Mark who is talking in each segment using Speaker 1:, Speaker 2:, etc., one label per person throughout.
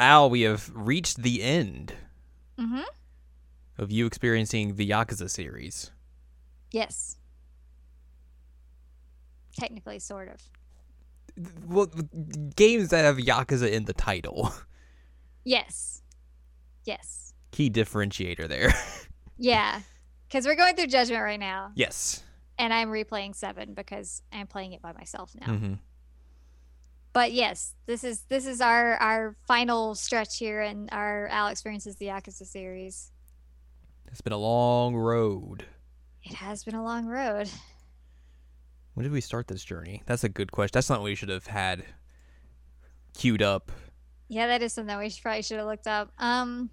Speaker 1: Al, we have reached the end
Speaker 2: Mm-hmm.
Speaker 1: of you experiencing the Yakuza series.
Speaker 2: Yes. Technically, sort of.
Speaker 1: Well, games that have Yakuza in the title.
Speaker 2: Yes. Yes.
Speaker 1: Key differentiator there.
Speaker 2: Yeah. Because we're going through Judgment right now,
Speaker 1: yes.
Speaker 2: and I'm replaying Seven because I'm playing it by myself now.
Speaker 1: hmm
Speaker 2: But yes, this is this is our our final stretch here, and our Al experiences the Yakuza series.
Speaker 1: It's been a long road.
Speaker 2: It has been a long road.
Speaker 1: When did we start this journey? That's a good question. That's not what we should have had queued up.
Speaker 2: Yeah, that is something we should, probably should have looked up. Um,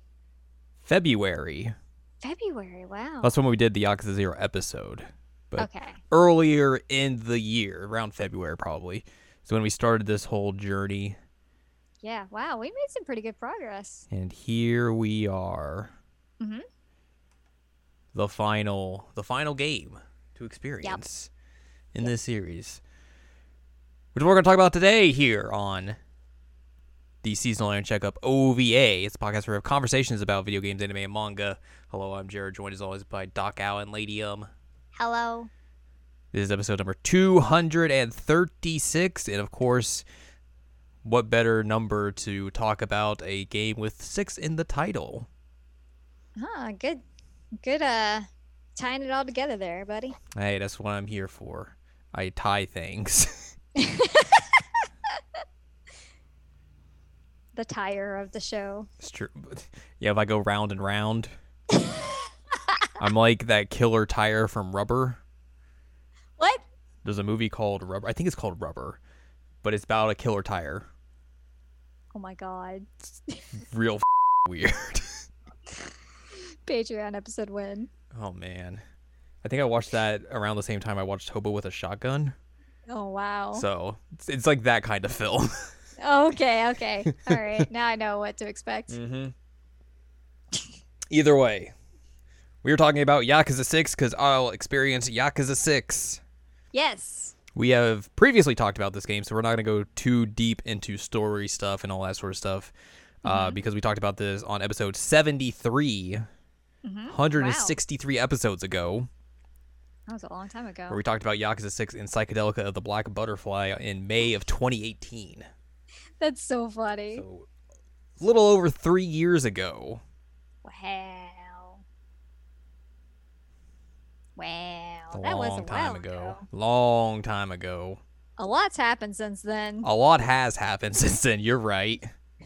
Speaker 1: February.
Speaker 2: February. Wow.
Speaker 1: That's when we did the Yakuza Zero episode. But
Speaker 2: okay.
Speaker 1: earlier in the year, around February probably, is when we started this whole journey.
Speaker 2: Yeah. Wow. We made some pretty good progress.
Speaker 1: And here we are.
Speaker 2: Mhm.
Speaker 1: The final the final game to experience in this series. Which we're gonna talk about today here on the seasonal anime checkup OVA. It's a podcast where we have conversations about video games, anime, and manga. Hello, I'm Jared, joined as always by Doc Al and Lady Um.
Speaker 2: Hello.
Speaker 1: This is episode number 236. And of course, what better number to talk about a game with six in the title?
Speaker 2: Ah, good. Good. Uh, tying it all together there, buddy.
Speaker 1: Hey, that's what I'm here for. I tie things.
Speaker 2: The tire of the show.
Speaker 1: it's true. Yeah, if I go round and round, I'm like that killer tire from Rubber. There's a movie called Rubber. I think it's called Rubber, but it's about a killer tire.
Speaker 2: Oh my god.
Speaker 1: Real f- weird.
Speaker 2: Patreon episode win.
Speaker 1: oh man, I think I watched that around the same time I watched Hobo with a Shotgun.
Speaker 2: Oh wow.
Speaker 1: So it's, it's like that kind of film.
Speaker 2: okay. Okay. All right. Now I know what to expect.
Speaker 1: mm-hmm. Either way, we were talking about Yakuza 6 because I'll experience Yakuza 6.
Speaker 2: Yes.
Speaker 1: We have previously talked about this game, so we're not going to go too deep into story stuff and all that sort of stuff uh, because we talked about this on episode 73,
Speaker 2: Mm-hmm.
Speaker 1: 163 episodes ago,
Speaker 2: That was a long time ago.
Speaker 1: where we talked about Yakuza 6 and Psychedelica of the Black Butterfly in May of 2018.
Speaker 2: That's so funny.
Speaker 1: So, a little over three years ago.
Speaker 2: Wow. Wow.
Speaker 1: A
Speaker 2: that was a
Speaker 1: long time
Speaker 2: ago.
Speaker 1: ago. Long time ago.
Speaker 2: A lot's happened since then.
Speaker 1: A lot has happened since then. You're right.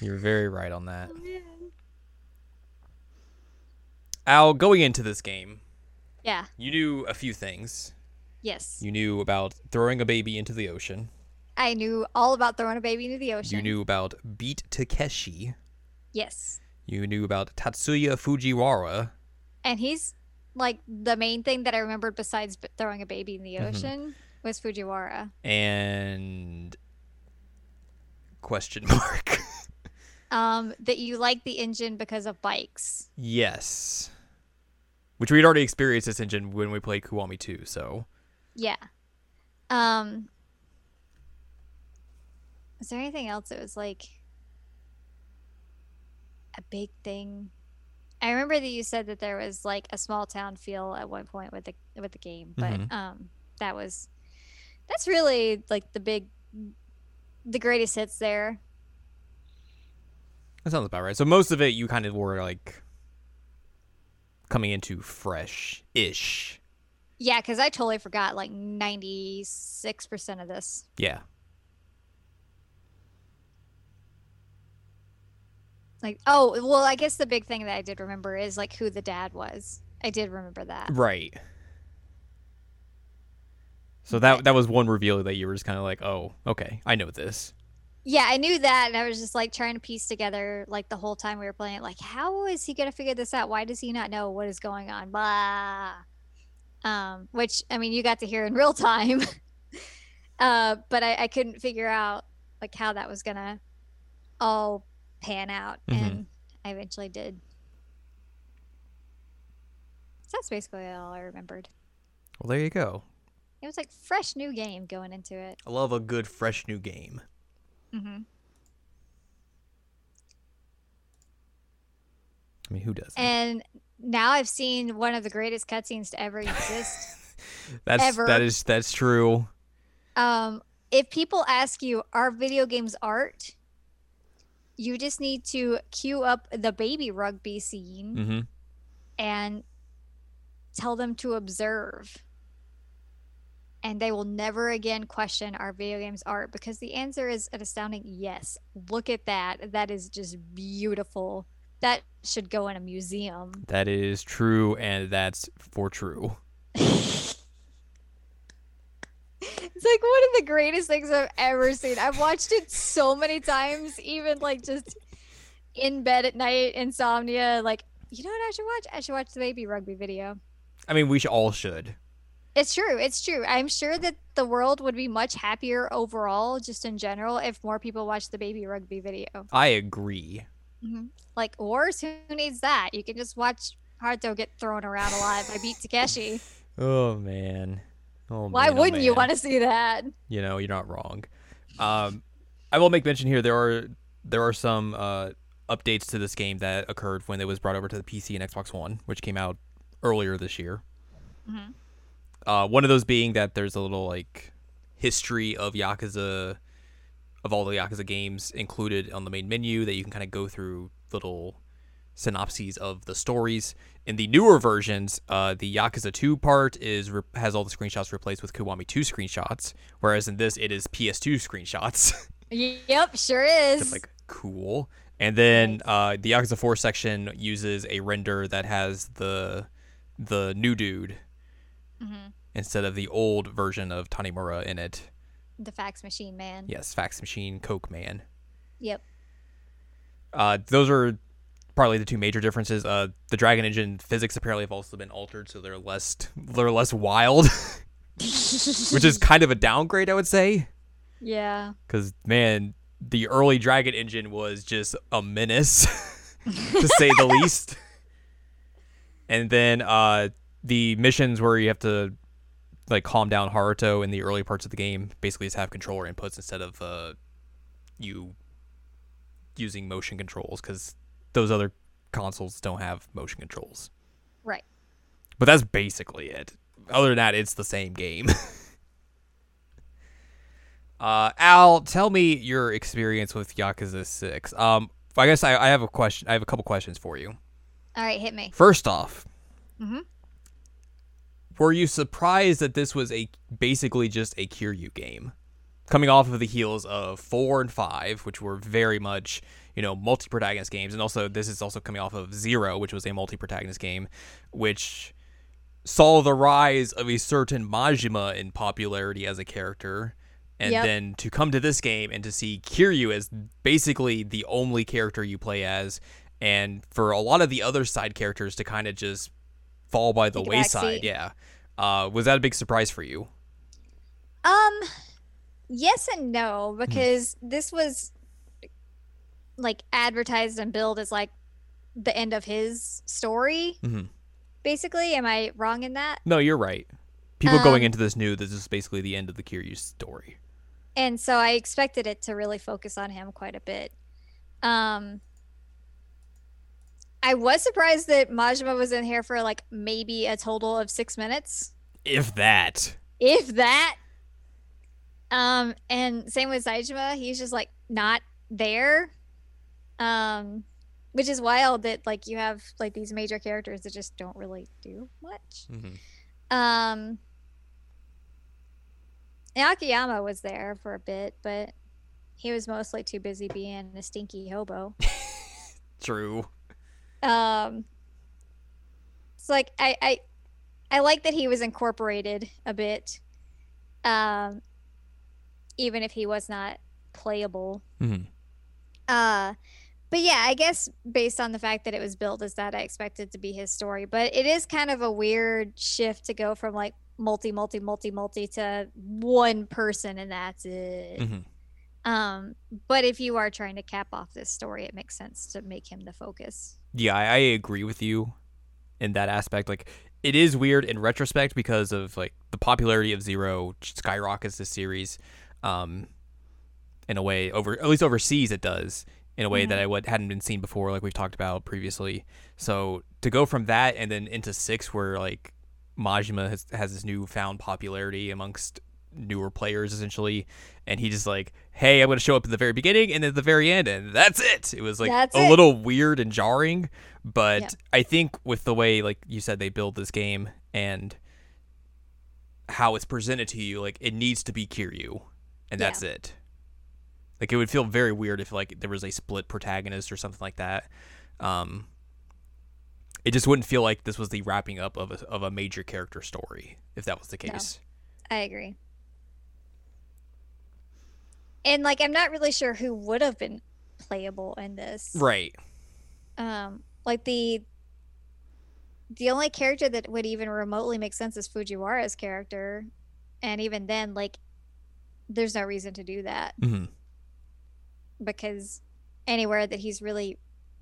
Speaker 1: You're very right on that. Oh, Al, going into this game,
Speaker 2: Yeah.
Speaker 1: you knew a few things.
Speaker 2: Yes.
Speaker 1: You knew about throwing a baby into the ocean.
Speaker 2: I knew all about throwing a baby into the ocean.
Speaker 1: You knew about Beat Takeshi.
Speaker 2: Yes.
Speaker 1: You knew about Tatsuya Fujiwara.
Speaker 2: And he's like the main thing that I remembered besides throwing a baby in the
Speaker 1: Mm-hmm.
Speaker 2: ocean was Fujiwara.
Speaker 1: And question mark.
Speaker 2: Um, that you like the engine because of bikes.
Speaker 1: yes. Which we'd already experienced this engine when we played Kiwami 2, so
Speaker 2: Yeah. Um, is there anything else that was like a big thing? I remember that you said that there was like a small town feel at one point with the with the game, but
Speaker 1: Mhm.
Speaker 2: um, that was that's really like the big, the greatest hits there.
Speaker 1: That sounds about right. So most of it you kind of were like coming into fresh ish.
Speaker 2: Yeah, because I totally forgot like ninety six percent of this.
Speaker 1: Yeah.
Speaker 2: Like, oh, well, I guess the big thing that I did remember is like who the dad was. I did remember that.
Speaker 1: Right. So that that was one reveal that you were just kind of like, oh, okay, I know this.
Speaker 2: Yeah, I knew that, and I was just like trying to piece together like the whole time we were playing. it, Like, how is he gonna figure this out? Why does he not know what is going on? Blah. Um, which I mean, you got to hear in real time. uh, but I, I couldn't figure out like how that was gonna all pan out,
Speaker 1: Mhm.
Speaker 2: and I eventually did. So that's basically all I remembered.
Speaker 1: Well, there you go.
Speaker 2: It was like fresh new game going into it.
Speaker 1: I love a good fresh new game.
Speaker 2: Mm-hmm.
Speaker 1: I mean, who does?
Speaker 2: And now I've seen one of the greatest cutscenes to ever exist.
Speaker 1: that's
Speaker 2: ever.
Speaker 1: that is that's true.
Speaker 2: um, if people ask you, are video games art? You just need to cue up the baby rugby scene
Speaker 1: hmm
Speaker 2: and tell them to observe. And they will never again question our video games art because the answer is an astounding yes. Look at that. That is just beautiful. That should go in a museum.
Speaker 1: That is true, and that's for true.
Speaker 2: It's like one of the greatest things I've ever seen. I've watched it so many times, even like just in bed at night, insomnia. Like, you know what I should watch? I should watch the baby rugby video.
Speaker 1: I mean, we should, all should.
Speaker 2: It's true. It's true. I'm sure that the world would be much happier overall, just in general, if more people watched the baby rugby video.
Speaker 1: I agree. Mm-hmm.
Speaker 2: Like wars, who needs that? You can just watch Haruto get thrown around alive by Beat Takeshi.
Speaker 1: Oh man. Oh,
Speaker 2: Why
Speaker 1: man, oh,
Speaker 2: wouldn't you want to see that?
Speaker 1: you know you're not wrong um i will make mention here there are there are some uh updates to this game that occurred when it was brought over to the pc and xbox one which came out earlier this year
Speaker 2: Mhm.
Speaker 1: uh one of those being that there's a little like history of yakuza of all the yakuza games included on the main menu that you can kind of go through little synopses of the stories. In the newer versions, uh, the Yakuza 2 part is re- has all the screenshots replaced with Kiwami 2 screenshots, whereas in this it is PS2 screenshots.
Speaker 2: Yep, sure is.
Speaker 1: It's like cool. And then uh, the Yakuza 4 section uses a render that has the the new dude
Speaker 2: Mhm.
Speaker 1: instead of the old version of Tanimura in it.
Speaker 2: the fax machine man.
Speaker 1: Yes, Fax Machine, Coke Man.
Speaker 2: Yep.
Speaker 1: Uh, those are probably the two major differences. Uh, the Dragon Engine physics apparently have also been altered, so they're less they're less wild, which is kind of a downgrade, I would say.
Speaker 2: Yeah.
Speaker 1: Because man, the early Dragon Engine was just a menace, to say the least. And then uh, the missions where you have to like calm down Haruto in the early parts of the game basically just have controller inputs instead of uh, you using motion controls because those other consoles don't have motion controls.
Speaker 2: Right.
Speaker 1: But that's basically it. Other than that, it's the same game. uh, Al, tell me your experience with Yakuza Six. Um, I guess I, I have a question. I have a couple questions for you.
Speaker 2: All right, hit me.
Speaker 1: First off,
Speaker 2: mm-hmm.
Speaker 1: were you surprised that this was a basically just a Kiryu game, coming off of the heels of four and five, which were very much you know multi-protagonist games, and also this is also coming off of Zero, which was a multi-protagonist game, which saw the rise of a certain Majima in popularity as a character. And
Speaker 2: Yep.
Speaker 1: then to come to this game and to see Kiryu as basically the only character you play as, and for a lot of the other side characters to kind of just fall by the
Speaker 2: Take
Speaker 1: wayside. Yeah. Uh, was that a big surprise for you?
Speaker 2: Um, yes and no,
Speaker 1: Hmm.
Speaker 2: because this was like advertised and billed as like the end of his story.
Speaker 1: Mhm.
Speaker 2: Basically, am I wrong in that?
Speaker 1: No, you're right. People going
Speaker 2: Um,
Speaker 1: into this knew this is basically the end of the Kiryu story.
Speaker 2: And so I expected it to really focus on him quite a bit. Um, I was surprised that Majima was in here for like maybe a total of six minutes,
Speaker 1: If that.
Speaker 2: if that. Um, and same with Saejima, he's just like not there. Um, which is wild that like you have like these major characters that just don't really do much.
Speaker 1: Mhm.
Speaker 2: Um, Akiyama was there for a bit, but he was mostly too busy being a stinky hobo.
Speaker 1: True.
Speaker 2: Um, it's like I, I, I like that he was incorporated a bit, um, even if he was not playable.
Speaker 1: Mhm.
Speaker 2: Uh, but yeah, I guess based on the fact that it was built as that, I expected to be his story. But it is kind of a weird shift to go from like multi, multi, multi, multi to one person and that's it.
Speaker 1: Mhm.
Speaker 2: Um, but if you are trying to cap off this story, it makes sense to make him the focus.
Speaker 1: Yeah, I, I agree with you in that aspect. Like, it is weird in retrospect because of like the popularity of Zero skyrockets this series, um, in a way over at least overseas it does in a way mm-hmm. that I would, hadn't been seen before, like we've talked about previously. So to go from that and then into six, where like Majima has, has this newfound popularity amongst newer players essentially and he just like hey i'm going to show up at the very beginning and at the very end and that's it it was like that's a it. little weird and jarring but yeah. i think with the way like you said they build this game and how it's presented to you like it needs to be kiryu and that's it like it would feel very weird if like there was a split protagonist or something like that um it just wouldn't feel like this was the wrapping up of a, of a major character story if that was the case
Speaker 2: no, i agree and like I'm not really sure who would have been playable in this.
Speaker 1: Right.
Speaker 2: Um, like the the only character that would even remotely make sense is Fujiwara's character, and even then, like, there's no reason to do that
Speaker 1: mm-hmm.
Speaker 2: Because anywhere that he's really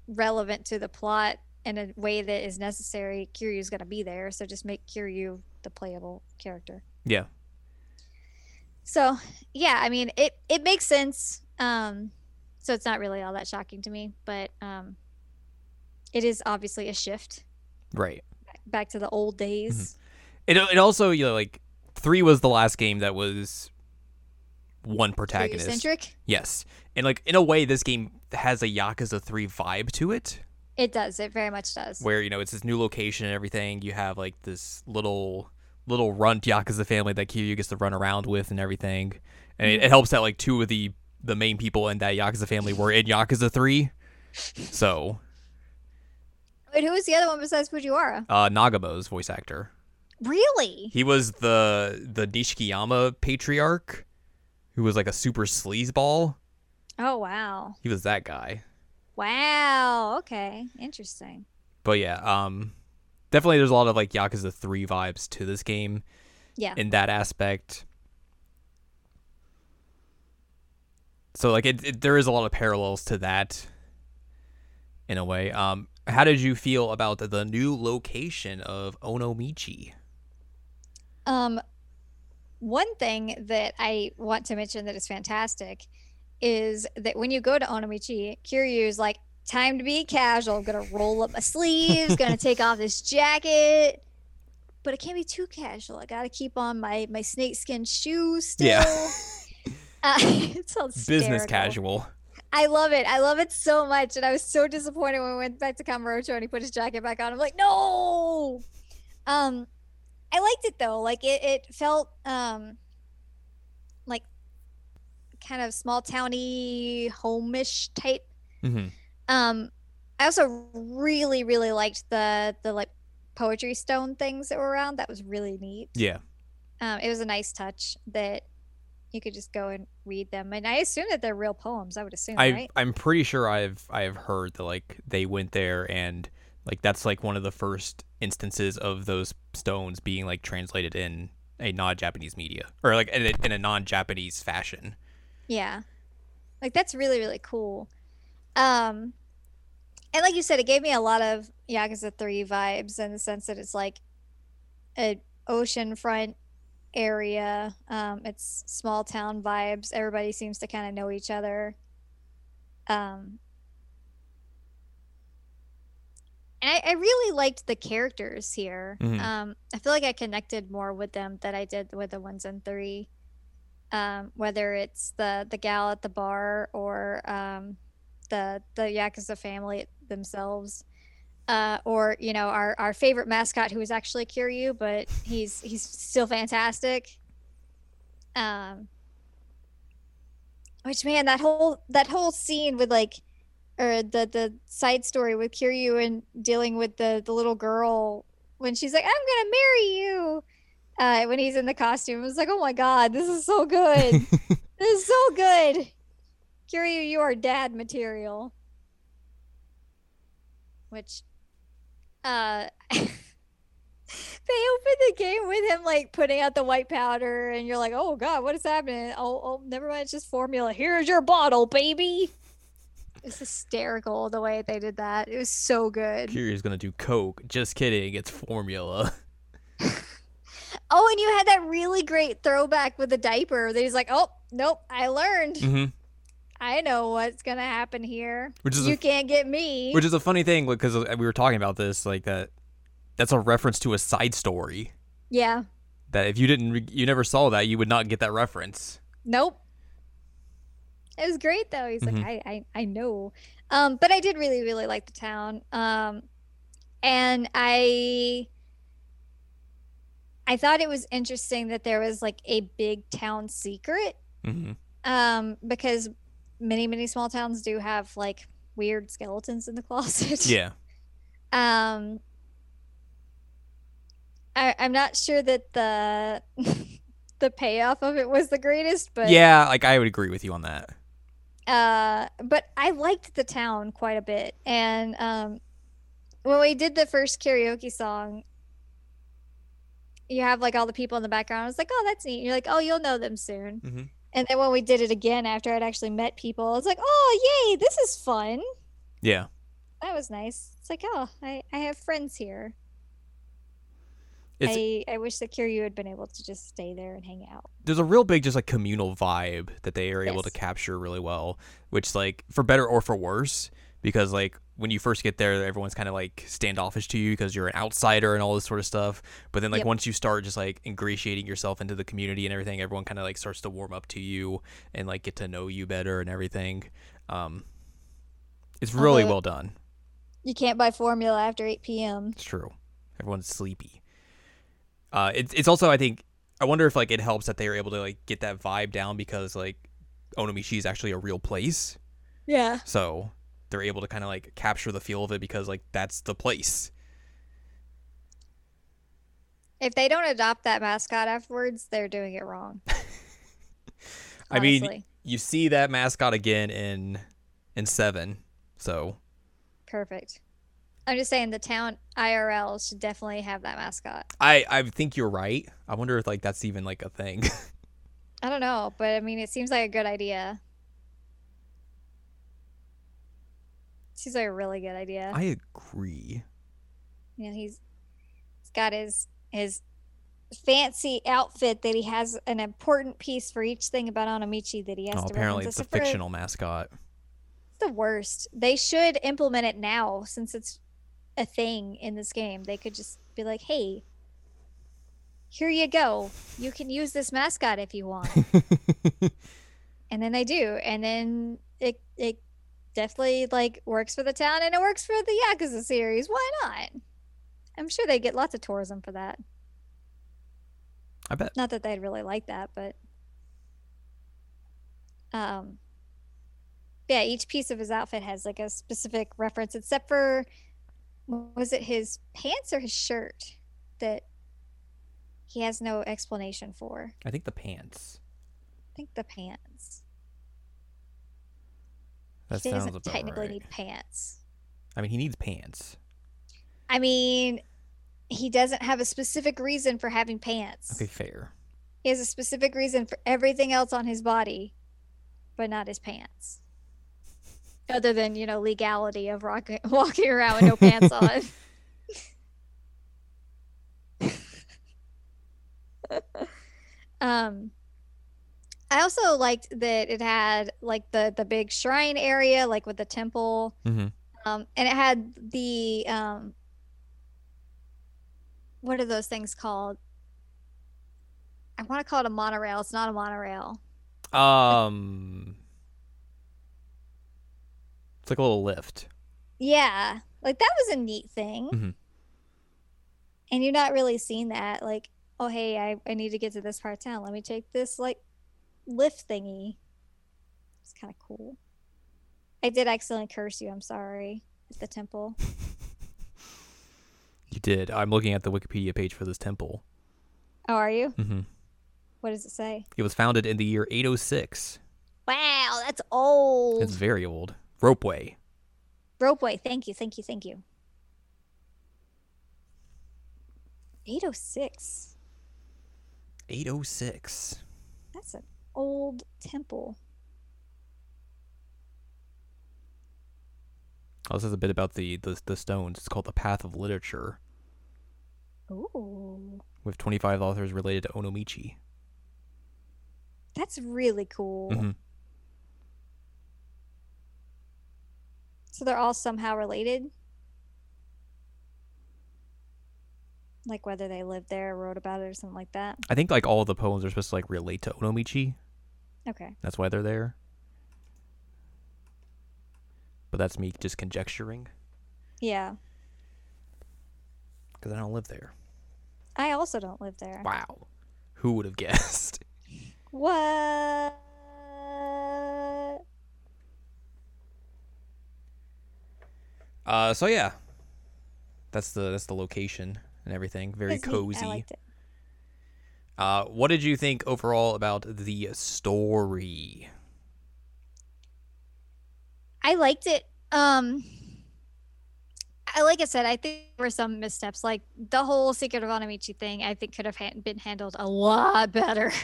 Speaker 2: relevant to the plot in a way that is necessary, Kiryu's going to be there. So just make Kiryu the playable character.
Speaker 1: Yeah.
Speaker 2: So yeah, I mean it it makes sense. Um, so it's not really all that shocking to me, but um, it is obviously a shift.
Speaker 1: Right.
Speaker 2: Back to the old days.
Speaker 1: Mm-hmm. It it also you know like three was the last game that was one protagonist
Speaker 2: centric.
Speaker 1: Yes, and like in a way, this game has a Yakuza three vibe to it.
Speaker 2: It does. It very much does.
Speaker 1: Where you know it's this new location and everything. You have like this little little runt Yakuza family that Kiryu gets to run around with and everything. And it, it, helps that like two of the the main people in that Yakuza family were in Yakuza three. So
Speaker 2: Wait, who was the other one besides Fujiwara?
Speaker 1: Uh Nagumo's voice actor.
Speaker 2: Really?
Speaker 1: He was the the Nishikiyama patriarch who was like a super sleazeball.
Speaker 2: Oh wow.
Speaker 1: He was that guy.
Speaker 2: Wow. Okay. Interesting.
Speaker 1: But yeah, um definitely there's a lot of like Yakuza 3 vibes to this game.
Speaker 2: Yeah.
Speaker 1: In that aspect. So like it, it, there is a lot of parallels to that in a way. Um how did you feel about the, the new location of Onomichi?
Speaker 2: Um one thing that I want to mention that is fantastic is that when you go to Onomichi, Kiryu is like, time to be casual. I'm gonna roll up my sleeves, gonna take off this jacket. But it can't be too casual. I gotta keep on my my snakeskin shoes still. Yeah. uh, it sounds
Speaker 1: business casual.
Speaker 2: I love it. I love it so much. And I was so disappointed when we went back to Kamurocho and he put his jacket back on. I'm like, no. Um, I liked it though. Like it, it felt um like kind of small towny, homish type.
Speaker 1: Mm-hmm.
Speaker 2: Um, I also really, really liked the the like poetry stone things that were around. That was really neat.
Speaker 1: Yeah.
Speaker 2: Um, it was a nice touch that you could just go and read them, and I assume that they're real poems. I would assume,
Speaker 1: I,
Speaker 2: right?
Speaker 1: I'm pretty sure I've I've heard that like they went there and like that's like one of the first instances of those stones being like translated in a non-Japanese media or like in a, in a non-Japanese fashion.
Speaker 2: Yeah, like that's really really cool. Um, and like you said, it gave me a lot of Yakuza Three vibes in the sense that it's like an oceanfront area. Um, it's small town vibes. Everybody seems to kind of know each other. Um, and I, I, really liked the characters here. Mm-hmm. Um, I feel like I connected more with them than I did with the ones in three. Um, whether it's the the gal at the bar or um, the the Yakuza family themselves. Uh, or you know our, our favorite mascot who is actually Kiryu, but he's he's still fantastic. Um, which man, that whole that whole scene with like, or the the side story with Kiryu and dealing with the the little girl when she's like, "I'm gonna marry you," uh, when he's in the costume, it was like, "Oh my god, this is so good! this is so good!" Kiryu, you are dad material. Which, uh, they open the game with him like putting out the white powder, and you're like, oh god, what is happening? Oh, oh, never mind, it's just formula. Here's your bottle, baby. It's hysterical the way they did that. It was so good.
Speaker 1: Kiryu's gonna do coke. Just kidding. It's formula.
Speaker 2: oh, and you had that really great throwback with the diaper. That he's like, "Oh, nope, I learned."
Speaker 1: Mm-hmm.
Speaker 2: I know what's gonna happen here.
Speaker 1: Which is
Speaker 2: you
Speaker 1: a-
Speaker 2: can't get me.
Speaker 1: Which is a funny thing because we were talking about this, like that. That's a reference to a side story
Speaker 2: yeah.
Speaker 1: that if you didn't, you never saw that, you would not get that reference.
Speaker 2: Nope. It was great though. He's
Speaker 1: Mhm.
Speaker 2: like, I, I, I know. Um, but I did really, really like the town. Um, and I, I thought it was interesting that there was like a big town secret.
Speaker 1: hmm
Speaker 2: Um, because many, many small towns do have like weird skeletons in the closet.
Speaker 1: Yeah,
Speaker 2: Um, I, I'm not sure that the the payoff of it was the greatest, but
Speaker 1: yeah, like I would agree with you on that.
Speaker 2: Uh but i liked the town quite a bit. And um when we did the first karaoke song you have like all the people in the background. I was like oh that's neat. You're like oh you'll know them soon.
Speaker 1: Hmm
Speaker 2: and then when we did it again after i'd actually met people i was like oh yay this is fun.
Speaker 1: Yeah,
Speaker 2: that was nice. It's like oh i, I have friends here
Speaker 1: It's-
Speaker 2: I, I wish that Kiryu had been able to just stay there and hang out.
Speaker 1: there's a real big just like communal vibe that they are able to capture really well, which like for better or for worse, because like when you first get there, everyone's kind of like standoffish to you because you're an outsider and all this sort of stuff. But then like
Speaker 2: Yep.
Speaker 1: once you start just like ingratiating yourself into the community and everything, everyone kind of like starts to warm up to you and like get to know you better and everything. Um, it's really
Speaker 2: Although-
Speaker 1: well done.
Speaker 2: You can't buy formula after 8 p.m.
Speaker 1: It's true. Everyone's sleepy. Uh, it's it's also I think I wonder if like it helps that they are able to like get that vibe down because like Onomichi is actually a real place,
Speaker 2: Yeah.
Speaker 1: so they're able to kind of like capture the feel of it because like that's the place.
Speaker 2: If they don't adopt that mascot afterwards, they're doing it wrong.
Speaker 1: I mean, you see that mascot again in in seven, so
Speaker 2: Perfect. I'm just saying the town IRL should definitely have that mascot.
Speaker 1: I I think you're right. I wonder if like that's even like a thing.
Speaker 2: I don't know, but I mean, it seems like a good idea. Seems like a really good idea.
Speaker 1: I agree.
Speaker 2: you know, he's he's got his his fancy outfit that he has an important piece for each thing about Onomichi that he has
Speaker 1: Oh,
Speaker 2: to
Speaker 1: apparently it's a fictional mascot.
Speaker 2: It's the worst. They should implement it now since it's a thing in this game. They could just be like, "Hey, here you go. You can use this mascot if you want." and then they do, and then it it definitely like works for the town and it works for the Yakuza series. Why not? I'm sure they get lots of tourism for that.
Speaker 1: I bet.
Speaker 2: Not that they'd really like that, but um yeah, each piece of his outfit has like a specific reference except for was it his pants or his shirt that he has no explanation for.
Speaker 1: I think the pants.
Speaker 2: I think the pants.
Speaker 1: That
Speaker 2: he
Speaker 1: sounds
Speaker 2: doesn't technically
Speaker 1: right.
Speaker 2: need pants.
Speaker 1: I mean, he needs pants.
Speaker 2: I mean, he doesn't have a specific reason for having pants.
Speaker 1: Okay, fair.
Speaker 2: He has a specific reason for everything else on his body, but not his pants. Other than, you know, legality of rock- walking around with no pants on. um I also liked that it had like the the big shrine area like with the temple
Speaker 1: Mm-hmm.
Speaker 2: um, and it had the um, what are those things called? I want to call it a monorail. It's not a monorail.
Speaker 1: Um, it's like a little lift.
Speaker 2: Yeah, like that was a neat thing.
Speaker 1: Mhm.
Speaker 2: And you're not really seeing that. Like, oh hey, I, I need to get to this part of town. Let me take this like lift thingy. It's kind of cool. I did accidentally curse you. I'm sorry. At the temple.
Speaker 1: You did. I'm looking at the Wikipedia page for this temple.
Speaker 2: Oh, are you?
Speaker 1: Mm-hmm.
Speaker 2: What does it say?
Speaker 1: It was founded in the year 806.
Speaker 2: Wow, that's old.
Speaker 1: It's very old. Ropeway.
Speaker 2: Ropeway. Thank you. Thank you. Thank you. 806.
Speaker 1: 806.
Speaker 2: That's an old temple.
Speaker 1: Oh, this is a bit about the, the the stones. It's called the Path of Literature,
Speaker 2: Ooh.
Speaker 1: with 25 authors related to Onomichi.
Speaker 2: That's really cool.
Speaker 1: Mhm.
Speaker 2: So they're all somehow related. Like whether they lived there, or wrote about it, or something like that.
Speaker 1: I think like all the poems are supposed to like relate to Onomichi.
Speaker 2: Okay.
Speaker 1: That's why they're there. But that's me just conjecturing
Speaker 2: Yeah.
Speaker 1: because I don't live there.
Speaker 2: I also don't live there.
Speaker 1: Wow. Who would have guessed?
Speaker 2: What?
Speaker 1: Uh, so yeah, that's the that's the location and everything. Very
Speaker 2: neat.
Speaker 1: cozy.
Speaker 2: I liked it.
Speaker 1: Uh, what did you think overall about the story?
Speaker 2: I liked it. Um, I like I said, I think there were some missteps. Like the whole Secret of Onomichi thing, I think could have ha- been handled a lot better.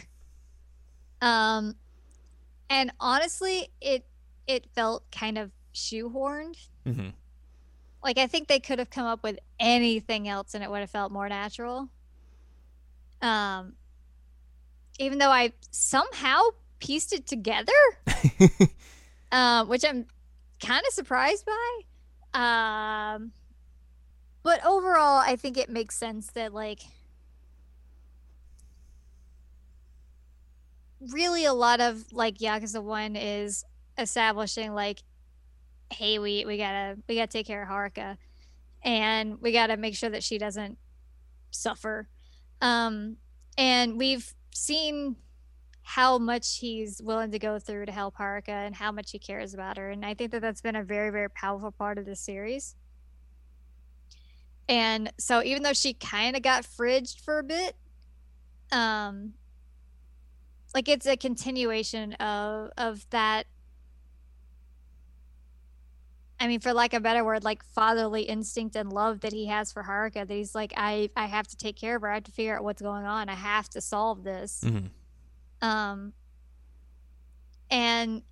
Speaker 2: Um, and honestly, it it felt kind of shoehorned.
Speaker 1: Mm-hmm.
Speaker 2: Like I think they could have come up with anything else, and it would have felt more natural. Um, even though I somehow pieced it together, uh, which I'm kind of surprised by. Um, but overall, I think it makes sense that like really a lot of like Yakuza One is establishing like, hey, we we gotta we gotta take care of Haruka, and we gotta make sure that she doesn't suffer. Um, and we've seen how much he's willing to go through to help Haruka and how much he cares about her. And I think that that's been a very, very powerful part of this series. And so even though she kind of got fridged for a bit, um, like it's a continuation of of that. I mean, for lack of a better word, like fatherly instinct and love that he has for Haruka. That he's like, I, I have to take care of her. I have to figure out what's going on. I have to solve this.
Speaker 1: Mm-hmm.
Speaker 2: Um, and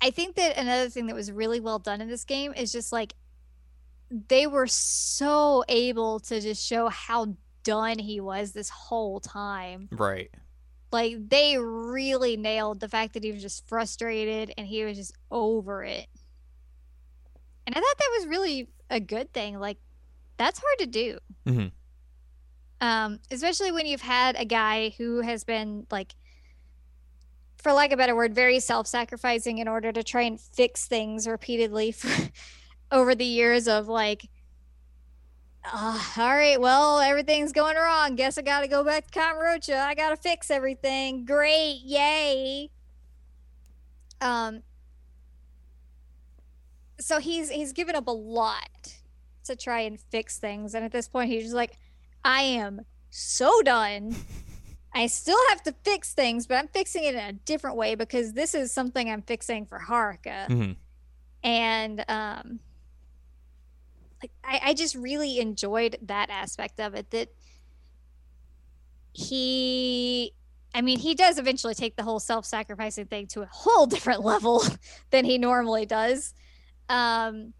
Speaker 2: I think that another thing that was really well done in this game is just like they were so able to just show how done he was this whole time.
Speaker 1: Right.
Speaker 2: Like they really nailed the fact that he was just frustrated and he was just over it. And I thought that was really a good thing. Like that's hard to do.
Speaker 1: Mm-hmm.
Speaker 2: Um, especially when you've had a guy who has been like for lack of a better word, very self-sacrificing in order to try and fix things repeatedly for, over the years of like, uh, all right, well, everything's going wrong. Guess I got to go back to Kamurocho. I got to fix everything. Great, yay. Um. So he's he's given up a lot to try and fix things, and at this point, he's just like, I am so done. I still have to fix things, but I'm fixing it in a different way because this is something I'm fixing for Haruka.
Speaker 1: Mm-hmm.
Speaker 2: And um like I, I just really enjoyed that aspect of it that he I mean he does eventually take the whole self-sacrificing thing to a whole different level than he normally does. Um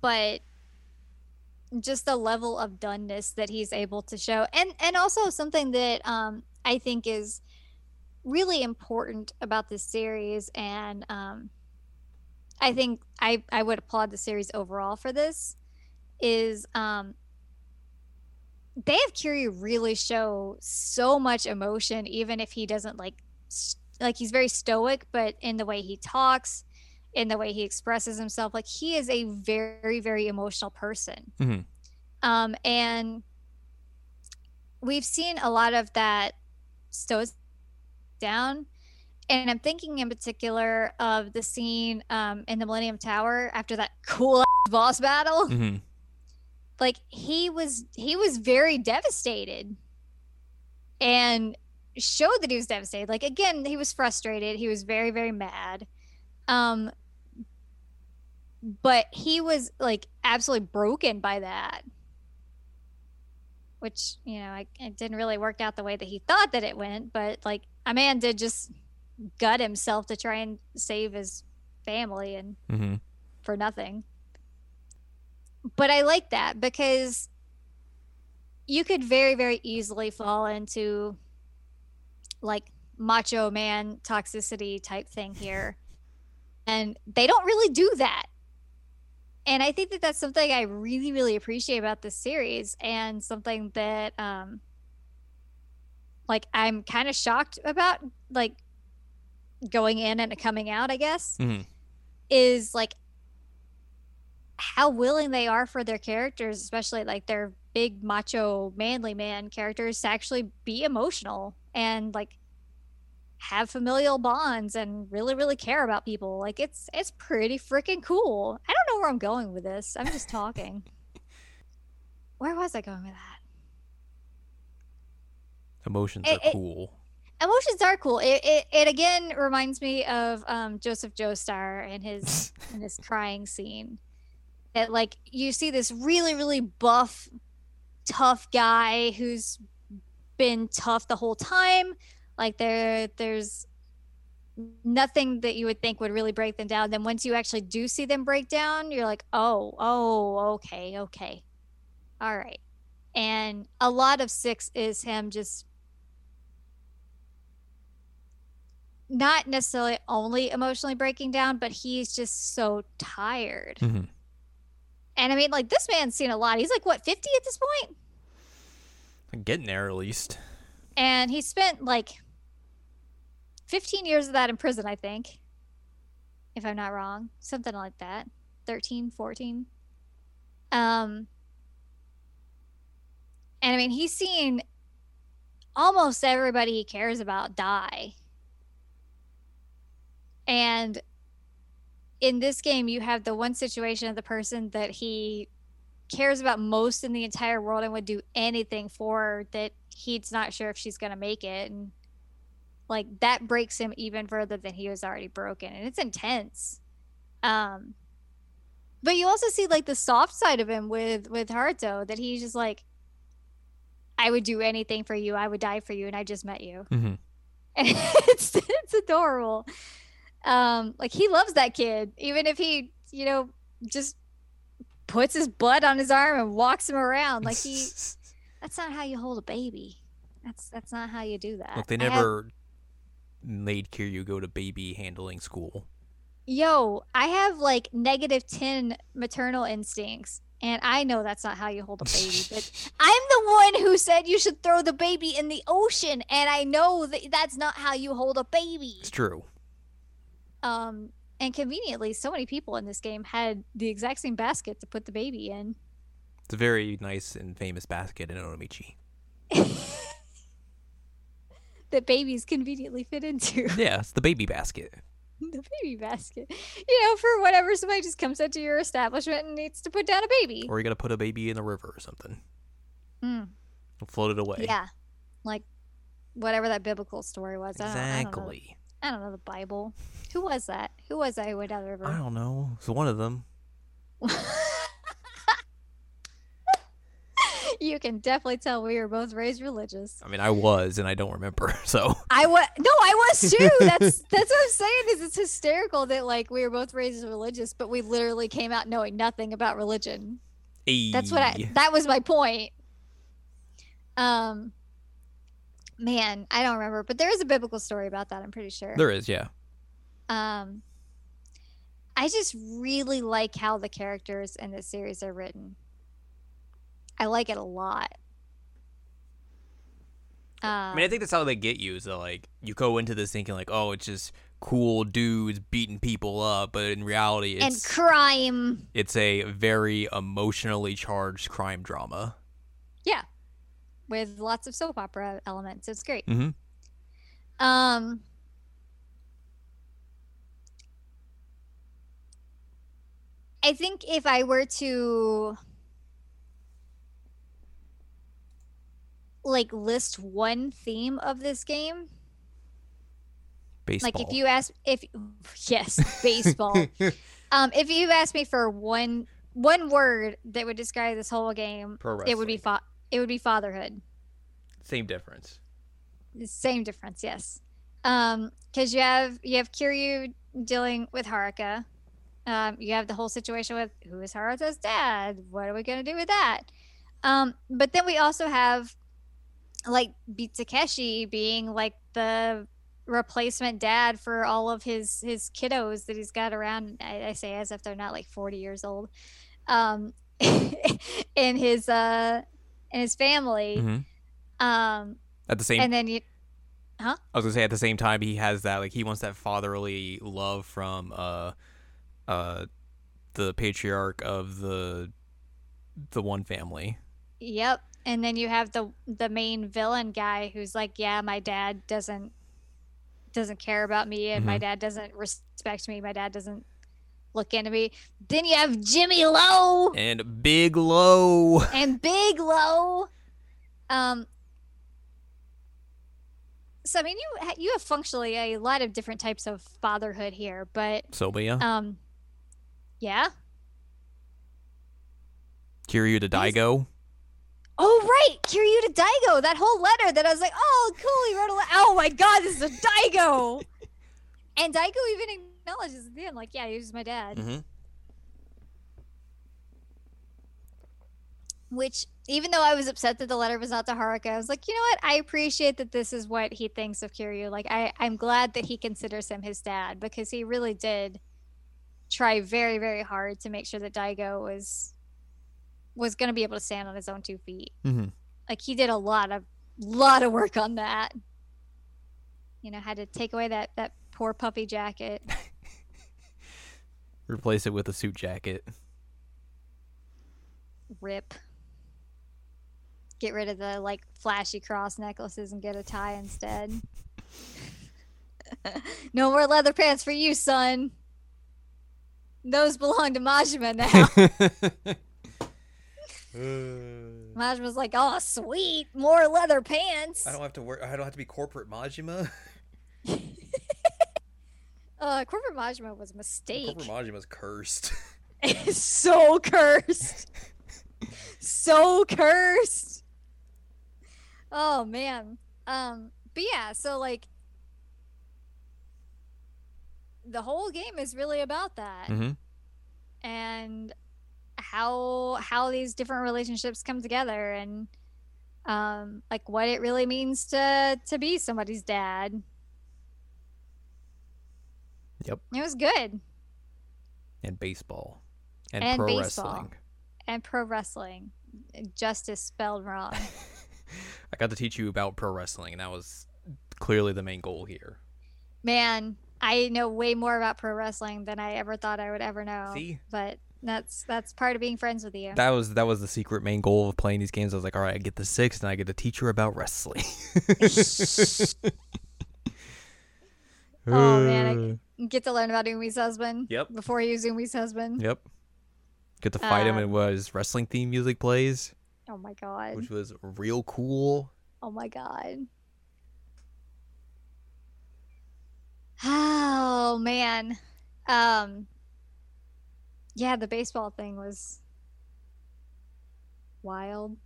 Speaker 2: but just the level of doneness that he's able to show. And and also something that um i think is really important about this series. And um i think i i would applaud the series overall for this is um they have Kiryu really show so much emotion even if he doesn't like st- like he's very stoic but in the way he talks in the way he expresses himself. Like he is a very, very emotional person.
Speaker 1: Mm-hmm.
Speaker 2: Um, and we've seen a lot of that stows down. And I'm thinking in particular of the scene um, in the Millennium Tower after that cool boss battle.
Speaker 1: Mm-hmm.
Speaker 2: Like he was, he was very devastated, and showed that he was devastated. Like again, he was frustrated. He was very, very mad. Um, but he was like absolutely broken by that. Which you know I, it didn't really work out the way that he thought that it went but like a man did just gut himself to try and save his family and
Speaker 1: Mm-hmm.
Speaker 2: for nothing. But i like that because you could very very easily fall into like macho man toxicity type thing here and they don't really do that and I think that that's something I really, really appreciate about this series, and something that, um, like, I'm kind of shocked about, like, going in and coming out. I guess
Speaker 1: Mhm.
Speaker 2: is like how willing they are for their characters, especially like their big macho manly man characters, to actually be emotional and like have familial bonds and really really care about people like it's it's pretty freaking cool. I don't know where i'm going with this. I'm just talking. Where was i going with that?
Speaker 1: Emotions
Speaker 2: It-
Speaker 1: are
Speaker 2: it-
Speaker 1: cool.
Speaker 2: emotions are cool. It, it, it again reminds me of um, joseph joestar and his and his crying scene. That like you see this really really buff tough guy who's been tough the whole time like there there's nothing that you would think would really break them down then once you actually do see them break down you're like oh oh okay okay all right and a lot of six is him just not necessarily only emotionally breaking down but he's just so tired
Speaker 1: Mhm.
Speaker 2: and I mean, like this man's seen a lot. He's like what, 50 at this point?
Speaker 1: I'm Getting there at least.
Speaker 2: And he spent like 15 years of that in prison, I think. If I'm not wrong. Something like that. 13, 14. Um And I mean, he's seen almost everybody he cares about die. And in this game, you have the one situation of the person that he cares about most in the entire world and would do anything for that he's not sure if she's going to make it. And like that breaks him even further than he was already broken. And it's intense. Um, but you also see like the soft side of him with with Haruto that he's just like, I would do anything for you. I would die for you, and I just met you.
Speaker 1: mm-hmm.
Speaker 2: And it's it's adorable. Um, like he loves that kid, even if he, you know, just puts his blood on his arm and walks him around. Like he, that's not how you hold a baby. That's that's not how you do that.
Speaker 1: Look, they never made Kiryu go to baby handling school.
Speaker 2: yo, I have like negative ten maternal instincts. And I know that's not how you hold a baby, but I'm the one who said you should throw the baby in the ocean, and I know that that's not how you hold a baby.
Speaker 1: It's true.
Speaker 2: Um, and conveniently, so many people in this game had the exact same basket to put the baby in.
Speaker 1: It's a very nice and famous basket in Onomichi.
Speaker 2: that babies conveniently fit into
Speaker 1: Yeah, it's the baby basket.
Speaker 2: the baby basket. You know, for whatever somebody just comes into your establishment and needs to put down a baby.
Speaker 1: Or you gotta put a baby in the river or something.
Speaker 2: Mm,
Speaker 1: Float it away.
Speaker 2: yeah, like whatever that biblical story was. I don't, I don't know.
Speaker 1: Exactly.
Speaker 2: I don't know the Bible. Who was that? Who was that who went down the river?
Speaker 1: I don't know. It's one of them.
Speaker 2: you can definitely tell we were both raised religious.
Speaker 1: I mean, I was, and I don't remember. So
Speaker 2: I was no, I was too. That's that's what I'm saying. Is it's hysterical that like we were both raised religious, but we literally came out knowing nothing about religion. That's what I. That was my point. Um, man, I don't remember, but there is a biblical story about that. I'm pretty sure.
Speaker 1: There is, yeah.
Speaker 2: Um, I just really like how the characters in this series are written. I like it a lot. Um,
Speaker 1: I mean, I think that's how they get you. Is that like, you go into this thinking like, oh, it's just cool dudes beating people up, but in reality,
Speaker 2: and
Speaker 1: it's
Speaker 2: crime.
Speaker 1: it's a very emotionally charged crime drama.
Speaker 2: Yeah, with lots of soap opera elements. It's great.
Speaker 1: Mm-hmm.
Speaker 2: Um I think if I were to like list one theme of this game,
Speaker 1: Baseball.
Speaker 2: like if you ask if yes, baseball. um if you asked me for one one word that would describe this whole game, it would be fa- it would be fatherhood.
Speaker 1: same difference.
Speaker 2: The same difference, yes. Um, because you have you have Kiryu dealing with Haruka. Um, you have the whole situation with who is Haruto's dad? What are we gonna do with that? Um, but then we also have like Beat Takeshi being like the replacement dad for all of his his kiddos that he's got around. I, I say as if they're not like forty years old. Um, in his uh in his family.
Speaker 1: Mhm.
Speaker 2: Um,
Speaker 1: At the same,
Speaker 2: and then you, huh?
Speaker 1: I was gonna say at the same time he has that like he wants that fatherly love from uh, uh, the patriarch of the the one family.
Speaker 2: Yep. And then you have the the main villain guy who's like, yeah, my dad doesn't doesn't care about me and my
Speaker 1: Mhm.
Speaker 2: dad doesn't respect me. My dad doesn't look into me. Then you have Jimmy Lowe
Speaker 1: And Big Lau.
Speaker 2: and Big low Um so I mean you you have functionally a lot of different types of fatherhood here, but
Speaker 1: Sylvia.
Speaker 2: um yeah.
Speaker 1: Kiryu to Daigo.
Speaker 2: Oh right, Kiryu to Daigo. That whole letter that I was like, oh cool, he wrote a letter. Oh my god, this is a Daigo. and Daigo even acknowledges at the end, like, yeah, he was my dad.
Speaker 1: Mm-hmm.
Speaker 2: Which, even though I was upset that the letter was not to Haruka, I was like, you know what? I appreciate that this is what he thinks of Kiryu. Like, I, I'm glad that he considers him his dad because he really did try very, very hard to make sure that Daigo was was going to be able to stand on his own two feet.
Speaker 1: Mm-hmm.
Speaker 2: like he did a lot of lot of work on that you know had to take away that that poor puppy jacket
Speaker 1: Replace it with a suit jacket.
Speaker 2: rip get rid of the like flashy cross necklaces and get a tie instead no more leather pants for you son those belong to majima now majima's like oh sweet more leather pants
Speaker 1: I don't have to work. I don't have to be corporate Majima.
Speaker 2: uh corporate majima was a mistake
Speaker 1: Corporate Majima's cursed.
Speaker 2: It's so cursed. so cursed. Oh man. Um but yeah, so like the whole game is really about that
Speaker 1: mm-hmm.
Speaker 2: and how how these different relationships come together and um like what it really means to to be somebody's dad.
Speaker 1: Yep.
Speaker 2: It was good.
Speaker 1: And baseball. And,
Speaker 2: And
Speaker 1: pro
Speaker 2: baseball.
Speaker 1: wrestling.
Speaker 2: And pro wrestling. Justice spelled wrong.
Speaker 1: I got to teach you about pro wrestling, and that was clearly the main goal here.
Speaker 2: Man, I know way more about pro wrestling than I ever thought I would ever know.
Speaker 1: See?
Speaker 2: But that's that's part of being friends with you.
Speaker 1: That was that was the secret main goal of playing these games. I was like, all right, I get the six, and I get to teach her about wrestling.
Speaker 2: Oh, man, I Get to learn about Umi's husband.
Speaker 1: Yep.
Speaker 2: Before he was Umi's husband.
Speaker 1: Yep. Get to fight him,
Speaker 2: Um,
Speaker 1: and was wrestling theme music plays,
Speaker 2: Oh my god.
Speaker 1: which was real cool.
Speaker 2: Oh my god. Oh man. Um Yeah, the baseball thing was wild.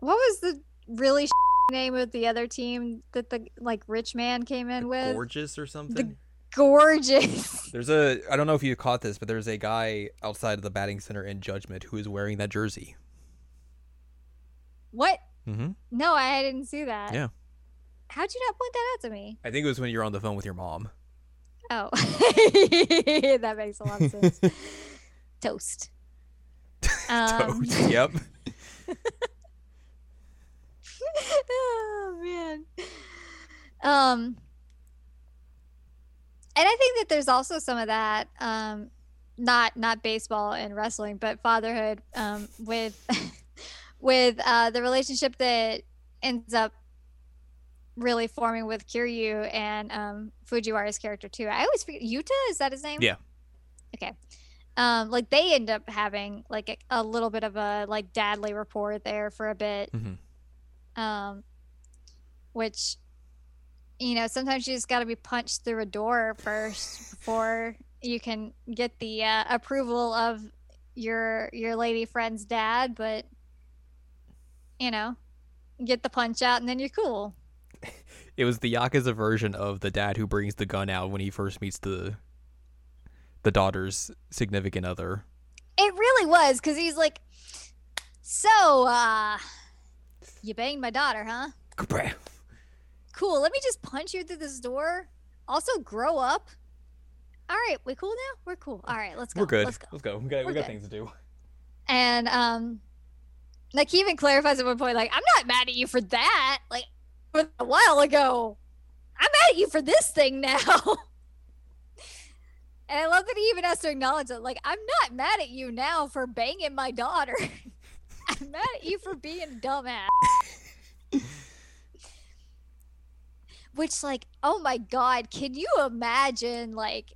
Speaker 2: What was the really name of the other team that the like rich man came in with?
Speaker 1: Gorgeous or something.
Speaker 2: The Gorgeous.
Speaker 1: There's a I don't know if you caught this, but there's a guy outside of the batting center in Judgment who is wearing that jersey.
Speaker 2: what?
Speaker 1: Mm-hmm.
Speaker 2: No, I didn't see that.
Speaker 1: Yeah.
Speaker 2: How'd you not point that out to me?
Speaker 1: I think it was when you were on the phone with your mom.
Speaker 2: Oh, that makes a lot of sense. Toast. Um,
Speaker 1: Toast. Yep.
Speaker 2: oh man. Um, and I think that there's also some of that, um, not not baseball and wrestling, but fatherhood, um, with with uh, the relationship that ends up really forming with Kiryu and um, Fujiwara's character too. I always forget Yuta. Is that his name?
Speaker 1: Yeah.
Speaker 2: Okay. Um, like they end up having like a, a little bit of a like dadly rapport there for a bit.
Speaker 1: Hmm
Speaker 2: um, which you know sometimes you just got to be punched through a door first before you can get the uh, approval of your your lady friend's dad but you know get the punch out and then you're cool.
Speaker 1: It was the Yakuza version of the dad who brings the gun out when he first meets the the daughter's significant other.
Speaker 2: it really was because he's like so uh you banged my daughter huh cool. Let me just punch you through this door. Also, grow up. All right, we cool now? We're cool. All right, let's go.
Speaker 1: We're good.
Speaker 2: Let's go.
Speaker 1: Let's go. We got,
Speaker 2: We're
Speaker 1: got
Speaker 2: good.
Speaker 1: things to do.
Speaker 2: And um, like he even clarifies at one point, like, I'm not mad at you for that. Like a while ago, I'm mad at you for this thing now. and I love that he even has to acknowledge it. Like, I'm not mad at you now for banging my daughter. I'm mad at you for being dumbass. Which, like, oh my god, can you imagine, like,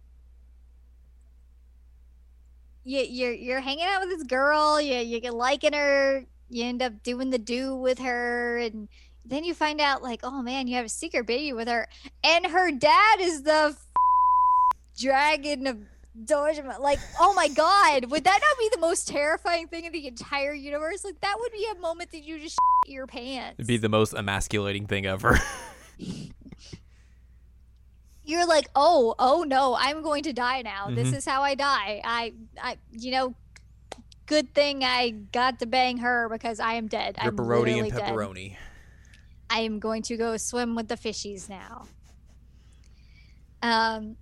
Speaker 2: you, you're you're hanging out with this girl, you you're liking her, you end up doing the do with her, and then you find out like, oh man, you have a secret baby with her, and her dad is the dragon of Dojima. Like, oh my god, would that not be the most terrifying thing in the entire universe? Like, that would be a moment that you just shit your pants.
Speaker 1: It'd be the most emasculating thing ever.
Speaker 2: you're like, oh, oh no, I'm going to die now. This
Speaker 1: Mhm.
Speaker 2: is how I die. I, I, you know, good thing I got to bang her because I am dead. I'm literally
Speaker 1: and
Speaker 2: dead.
Speaker 1: pepperoni.
Speaker 2: I am going to go swim with the fishies now. Um,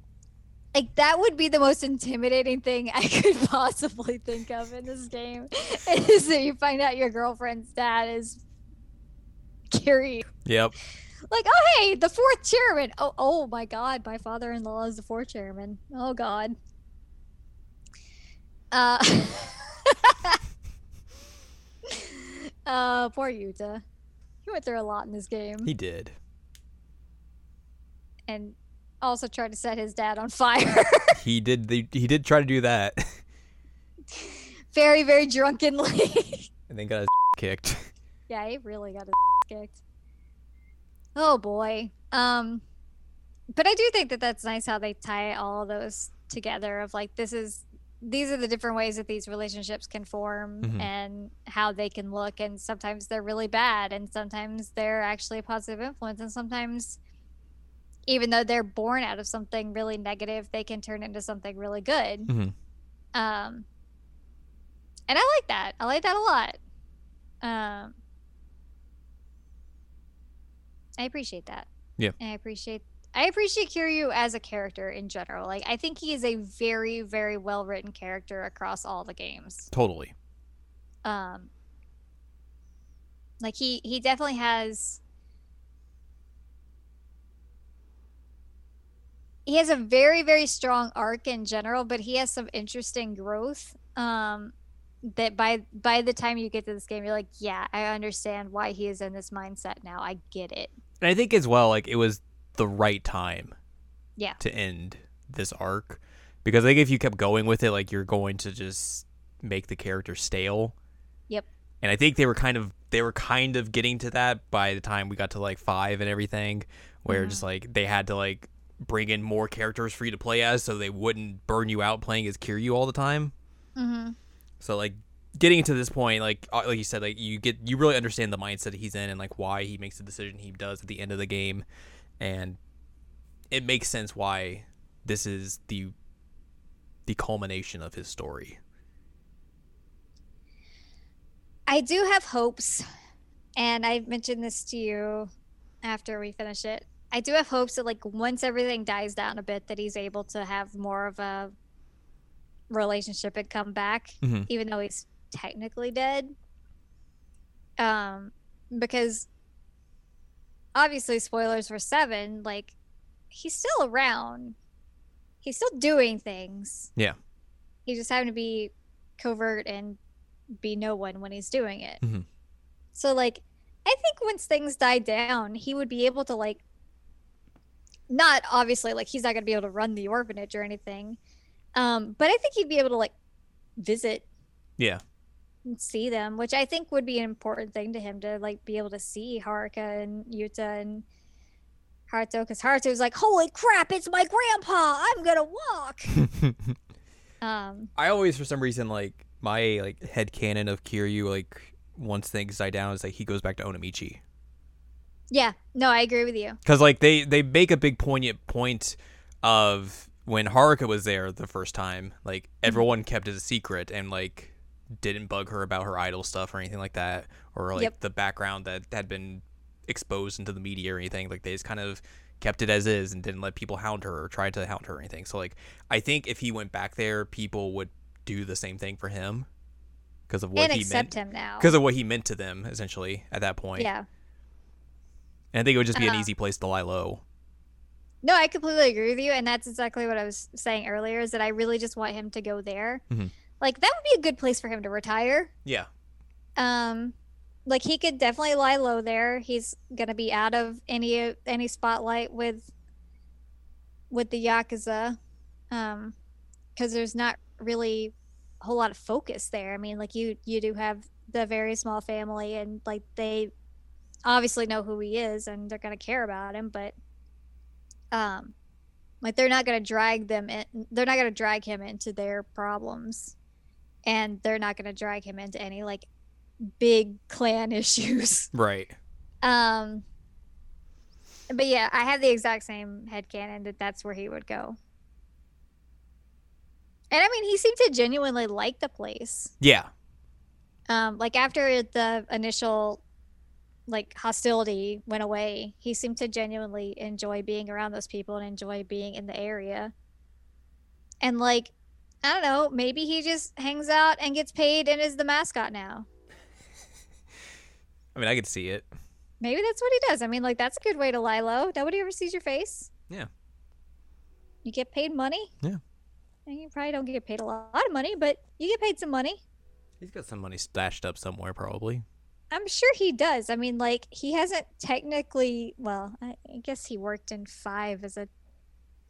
Speaker 2: like that would be the most intimidating thing I could possibly think of in this game. Is that you find out your girlfriend's dad is Kiryu.
Speaker 1: Yep.
Speaker 2: Like, oh hey, the fourth chairman. Oh, oh my God, my father-in-law is the fourth chairman. Oh God. Uh, uh, poor Yuta. He went through a lot in this game,
Speaker 1: He did.
Speaker 2: and also tried to set his dad on fire.
Speaker 1: He did. The, he did try to do that,
Speaker 2: very, very drunkenly.
Speaker 1: and then got his kicked.
Speaker 2: yeah, he really got his kicked. Oh boy. Um, but I do think that that's nice how they tie all those together. Of like, this is these are the different ways that these relationships can form
Speaker 1: Mhm.
Speaker 2: and how they can look. And sometimes they're really bad, and sometimes they're actually a positive influence, and sometimes. Even though they're born out of something really negative, they can turn into something really good.
Speaker 1: Mhm.
Speaker 2: Um, and I like that. I like that a lot. Um, I appreciate that.
Speaker 1: Yeah.
Speaker 2: And I appreciate I appreciate Kiryu as a character in general. Like I think he is a very very well written character across all the games.
Speaker 1: Totally.
Speaker 2: Um, like he he definitely has. He has a very very strong arc in general, but he has some interesting growth. Um, that by by the time you get to this game, you're like, yeah, I understand why he is in this mindset now. I get it.
Speaker 1: And I think as well, like it was the right time.
Speaker 2: Yeah.
Speaker 1: To end this arc, because I think if you kept going with it, like you're going to just make the character stale.
Speaker 2: Yep.
Speaker 1: And I think they were kind of they were kind of getting to that by the time we got to like five and everything, where just like they had to like bring in more characters for you to play as, so they wouldn't burn you out playing as Kiryu all the time.
Speaker 2: Mm-hmm.
Speaker 1: So like getting to this point, like uh, like you said, like you get you really understand the mindset he's in and like why he makes the decision he does at the end of the game, and it makes sense why this is the the culmination of his story.
Speaker 2: I do have hopes, and I mentioned this to you after we finish it. I do have hopes that like once everything dies down a bit, that he's able to have more of a relationship and come back,
Speaker 1: Mhm.
Speaker 2: even though he's technically dead. Um, because obviously, spoilers for seven, like he's still around, he's still doing things.
Speaker 1: Yeah.
Speaker 2: he just having to be covert and be no one when he's doing it.
Speaker 1: Mhm.
Speaker 2: So like I think once things die down, he would be able to like not obviously like he's not going to be able to run the orphanage or anything. Um but I think he'd be able to like visit
Speaker 1: Yeah.
Speaker 2: and see them, which I think would be an important thing to him to like be able to see Haruka and Yuta and Haruto cuz Haruto's like, "Holy crap, it's my grandpa. I'm going to walk." um
Speaker 1: I always, for some reason, like my like head canon of Kiryu, like once things die down, is like he goes back to Onomichi.
Speaker 2: Yeah, no, I agree with you.
Speaker 1: because like they they make a big poignant point of when Haruka was there the first time, like mm-hmm. everyone kept it a secret and like didn't bug her about her idol stuff or anything like that, or like
Speaker 2: Yep.
Speaker 1: the background that had been exposed into the media or anything. Like they just kind of kept it as is and didn't let people hound her or try to hound her or anything. So like I think if he went back there, people would do the same thing for him because of what
Speaker 2: and
Speaker 1: he
Speaker 2: accept
Speaker 1: meant
Speaker 2: him now.
Speaker 1: because of what he meant to them essentially at that point.
Speaker 2: Yeah.
Speaker 1: And I think it would just be an
Speaker 2: Uh,
Speaker 1: easy place to lie low.
Speaker 2: No, I completely agree with you, and that's exactly what I was saying earlier. Is that I really just want him to go there.
Speaker 1: Mhm.
Speaker 2: Like that would be a good place for him to retire.
Speaker 1: Yeah.
Speaker 2: Um, like he could definitely lie low there. He's gonna be out of any any spotlight with with the yakuza, um, because there's not really a whole lot of focus there. I mean, like you you do have the very small family, and like they obviously know who he is, and they're gonna care about him, but um, like they're not gonna drag them in. They're not gonna drag him into their problems, and they're not gonna drag him into any like big clan issues.
Speaker 1: Right.
Speaker 2: Um, but yeah, I have the exact same headcanon that that's where he would go. And I mean, he seemed to genuinely like the place.
Speaker 1: Yeah.
Speaker 2: Um, like after the initial like hostility went away, he seemed to genuinely enjoy being around those people and enjoy being in the area. And like, I don't know, maybe he just hangs out and gets paid and is the mascot now.
Speaker 1: I mean, I could see it.
Speaker 2: Maybe that's what he does. I mean, like that's a good way to lie low. Nobody ever sees your face.
Speaker 1: Yeah.
Speaker 2: You get paid money.
Speaker 1: Yeah.
Speaker 2: And you probably don't get paid a lot of money, but you get paid some money.
Speaker 1: He's got some money stashed up somewhere, probably.
Speaker 2: I'm sure he does. I mean, like he hasn't technically. Well, I, I guess he worked in five as a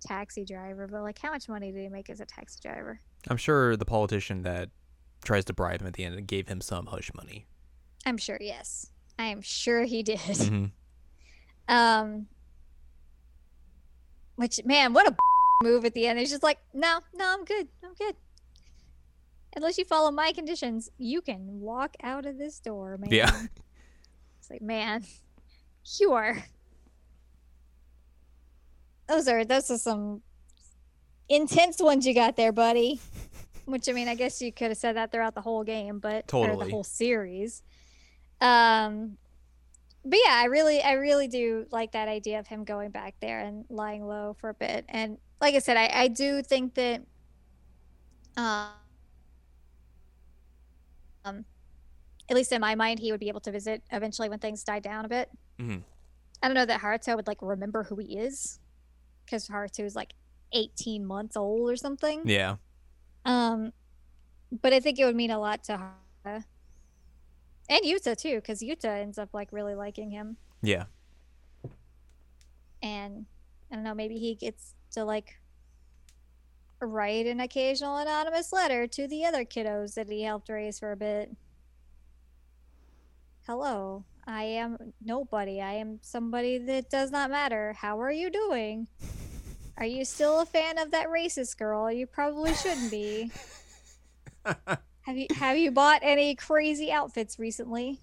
Speaker 2: taxi driver, but like, how much money did he make as a taxi driver?
Speaker 1: I'm sure the politician that tries to bribe him at the end gave him some hush money.
Speaker 2: I'm sure. Yes, I am sure he did.
Speaker 1: hmm
Speaker 2: Um, which man, what a move at the end. It's just like, no, no, I'm good. I'm good. Unless you follow my conditions, you can walk out of this door, man.
Speaker 1: Yeah.
Speaker 2: It's like, man, you are. Those are those are some intense ones you got there, buddy. Which I mean, I guess you could have said that throughout the whole game, but
Speaker 1: Totally.
Speaker 2: the whole series. Um, but yeah, I really, I really do like that idea of him going back there and lying low for a bit. And like I said, I, I do think that, um, at least in my mind, he would be able to visit eventually when things die down a bit.
Speaker 1: Mhm.
Speaker 2: I don't know that Haruto would like remember who he is, because Haruto is like 18 months old or something.
Speaker 1: Yeah.
Speaker 2: Um, but I think it would mean a lot to Haruto. And Yuta too, because Yuta ends up like really liking him,
Speaker 1: Yeah.
Speaker 2: and I don't know, maybe he gets to like write an occasional anonymous letter to the other kiddos that he helped raise for a bit. Hello, I am nobody. I am somebody that does not matter. How are you doing? Are you still a fan of that racist girl? You probably shouldn't be. Have you have you bought any crazy outfits recently?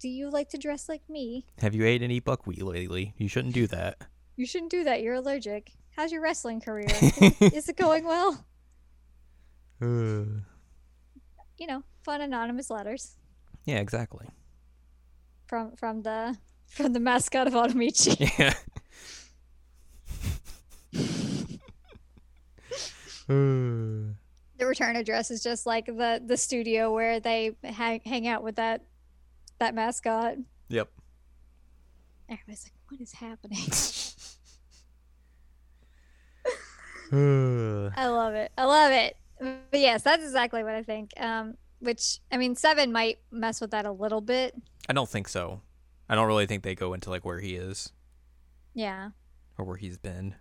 Speaker 2: Do you like to dress like me?
Speaker 1: Have you ate any buckwheat lately? You shouldn't do that.
Speaker 2: You shouldn't do that. You're allergic. How's your wrestling career? Is, it going well?
Speaker 1: Uh,
Speaker 2: You know, fun anonymous letters
Speaker 1: yeah, exactly.
Speaker 2: from from the from the mascot of Onomichi.
Speaker 1: Yeah.
Speaker 2: The return address is just like the the studio where they hang, hang out with that that mascot.
Speaker 1: yep.
Speaker 2: Everybody's like, "What is happening?" I love it. I love it. But yes, that's exactly what I think. Um, which I mean, seven might mess with that a little bit.
Speaker 1: I don't think so. I don't really think they go into like where he is
Speaker 2: Yeah,
Speaker 1: or where he's been.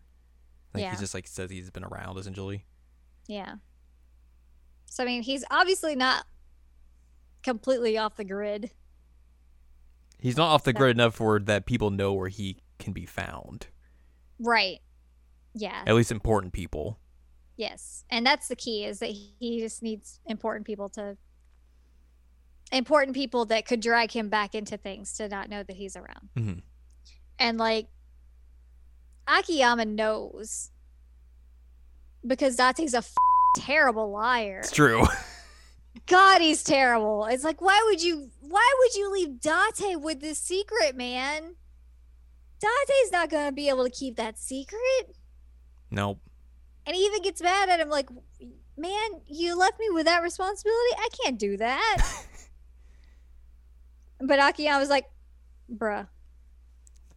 Speaker 1: Like
Speaker 2: Yeah.
Speaker 1: he just like says he's been around essentially.
Speaker 2: yeah. So I mean, he's obviously not completely off the grid.
Speaker 1: He's not off the
Speaker 2: So-
Speaker 1: grid enough for that people know where he can be found.
Speaker 2: Right. Yeah.
Speaker 1: At least important people.
Speaker 2: Yes. And that's the key is that he just needs important people to important people that could drag him back into things to not know that he's around.
Speaker 1: Mhm.
Speaker 2: And like Akiyama knows because Date's a f- terrible liar.
Speaker 1: It's true.
Speaker 2: God, he's terrible. It's like, why would you? Why would you leave Date with this secret, man? Date's not gonna be able to keep that secret.
Speaker 1: Nope.
Speaker 2: And he even gets mad at him, like, man, you left me with that responsibility. I can't do that. but Akiyama's like, bruh,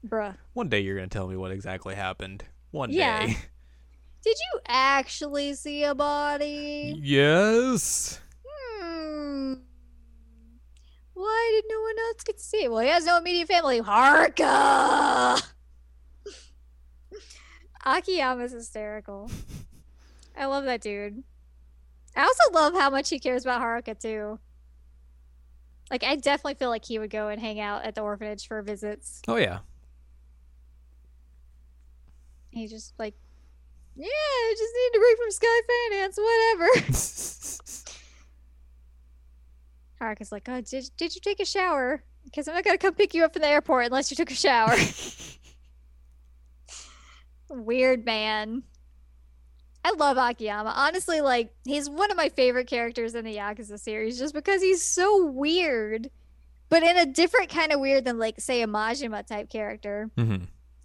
Speaker 2: bruh.
Speaker 1: One day you're gonna tell me what exactly happened. One
Speaker 2: Yeah.
Speaker 1: day.
Speaker 2: Did you actually see a body?
Speaker 1: yes.
Speaker 2: Hmm. Why did no one else get to see it? Well, he has no immediate family. Haruka! Akiyama's hysterical. I love that dude. I also love how much he cares about Haruka too. Like I definitely feel like he would go and hang out at the orphanage for visits.
Speaker 1: Oh yeah.
Speaker 2: He just like, yeah, I just need to break from Sky Finance, whatever. Haruka's like, oh, did, did you take a shower? Because I'm not going to come pick you up from the airport unless you took a shower. Weird man. I love Akiyama. Honestly, like, he's one of my favorite characters in the Yakuza series just because he's so weird, but in a different kind of weird than, like, say, a Majima type character
Speaker 1: hmm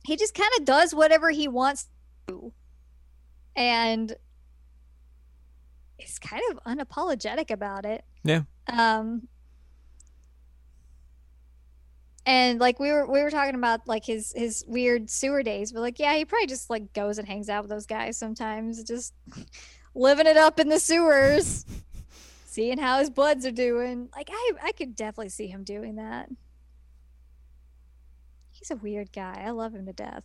Speaker 2: he just kind of does whatever he wants to and is kind of unapologetic about it
Speaker 1: Yeah.
Speaker 2: um and like we were we were talking about like his his weird sewer days but like yeah he probably just like goes and hangs out with those guys sometimes just living it up in the sewers seeing how his buds are doing. Like i i could definitely see him doing that. He's a weird guy. I love him to death.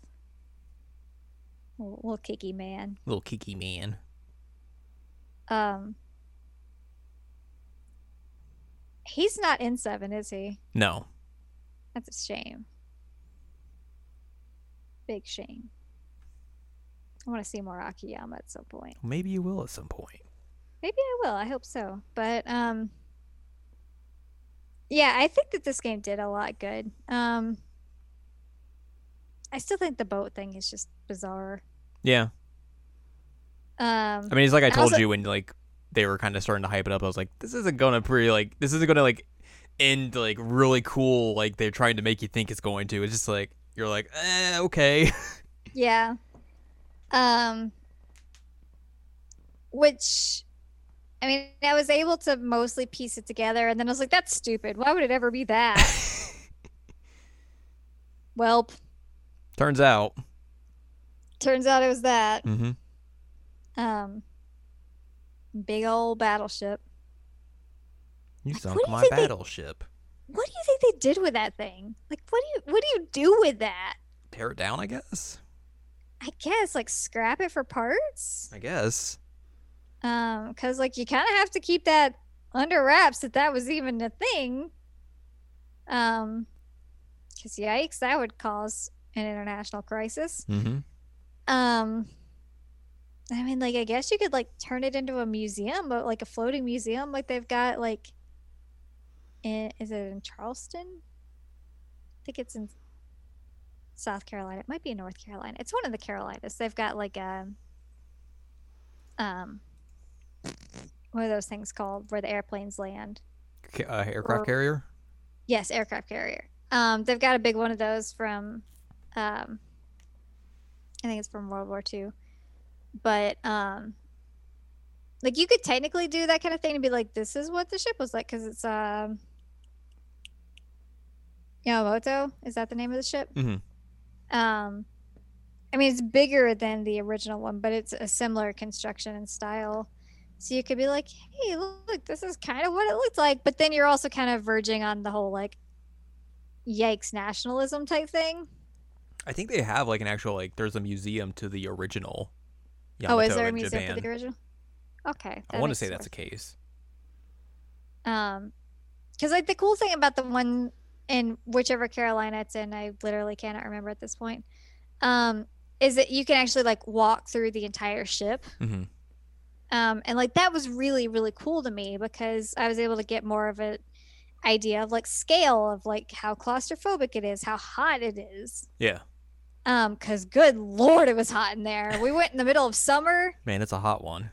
Speaker 2: Little, little kicky man.
Speaker 1: Little kiki man.
Speaker 2: um he's not in seven is he?
Speaker 1: No.
Speaker 2: That's a shame. Big shame. I want to see more Akiyama at some point.
Speaker 1: Maybe you will at some point.
Speaker 2: Maybe I will. I hope so. But um yeah, I think that this game did a lot good. Um I still think the boat thing is just bizarre.
Speaker 1: Yeah.
Speaker 2: Um
Speaker 1: I mean, it's like I told
Speaker 2: also-
Speaker 1: you when like they were kind of starting to hype it up. I was like, this isn't gonna pretty like this isn't gonna like end like really cool. Like they're trying to make you think it's going to. It's just like you're like, eh, okay.
Speaker 2: yeah. Um which I mean, I was able to mostly piece it together and then I was like that's stupid. Why would it ever be that? Welp.
Speaker 1: Turns out.
Speaker 2: Turns out it was that.
Speaker 1: Mm-hmm.
Speaker 2: Um, big old battleship.
Speaker 1: You
Speaker 2: Like,
Speaker 1: sunk
Speaker 2: what do you
Speaker 1: my
Speaker 2: think they-
Speaker 1: battleship.
Speaker 2: What do you think they did with that thing? Like, what do you what do you do with that?
Speaker 1: Tear it down, I guess.
Speaker 2: I guess like scrap it for parts.
Speaker 1: I guess.
Speaker 2: Um, because like you kind of have to keep that under wraps that that was even a thing. Um, because yikes, that would cause an international crisis.
Speaker 1: Mm-hmm.
Speaker 2: Um, I mean, like I guess you could like turn it into a museum, but like a floating museum, like they've got like. In, is it in Charleston? I think it's in South Carolina. It might be in North Carolina. It's one of the Carolinas. They've got like a um what are those things called where the airplanes land?
Speaker 1: Uh, aircraft
Speaker 2: Or-
Speaker 1: carrier.
Speaker 2: Yes, aircraft carrier. Um, they've got a big one of those from, um, I think it's from World War II. But um, like you could technically do that kind of thing and be like, this is what the ship was like because it's um, Yamamoto. Is that the name of the ship?
Speaker 1: Mm-hmm.
Speaker 2: Um, I mean, it's bigger than the original one, but it's a similar construction and style. So you could be like, hey, look, this is kind of what it looked like. But then you're also kind of verging on the whole like, yikes, nationalism type thing.
Speaker 1: I think they have like an actual like. There's a museum to the original.
Speaker 2: oh, is there a museum
Speaker 1: Japan.
Speaker 2: for the original? Okay.
Speaker 1: I want to say
Speaker 2: it
Speaker 1: that's the case.
Speaker 2: Um, because like the cool thing about the one in whichever Carolina it's in, I literally cannot remember at this point. Um, is that you can actually like walk through the entire ship.
Speaker 1: hmm
Speaker 2: Um, and like that was really really cool to me because I was able to get more of an idea of like scale of like how claustrophobic it is, how hot it is.
Speaker 1: Yeah,
Speaker 2: Um, because good lord, it was hot in there. We went in the middle of summer.
Speaker 1: man, it's a hot one.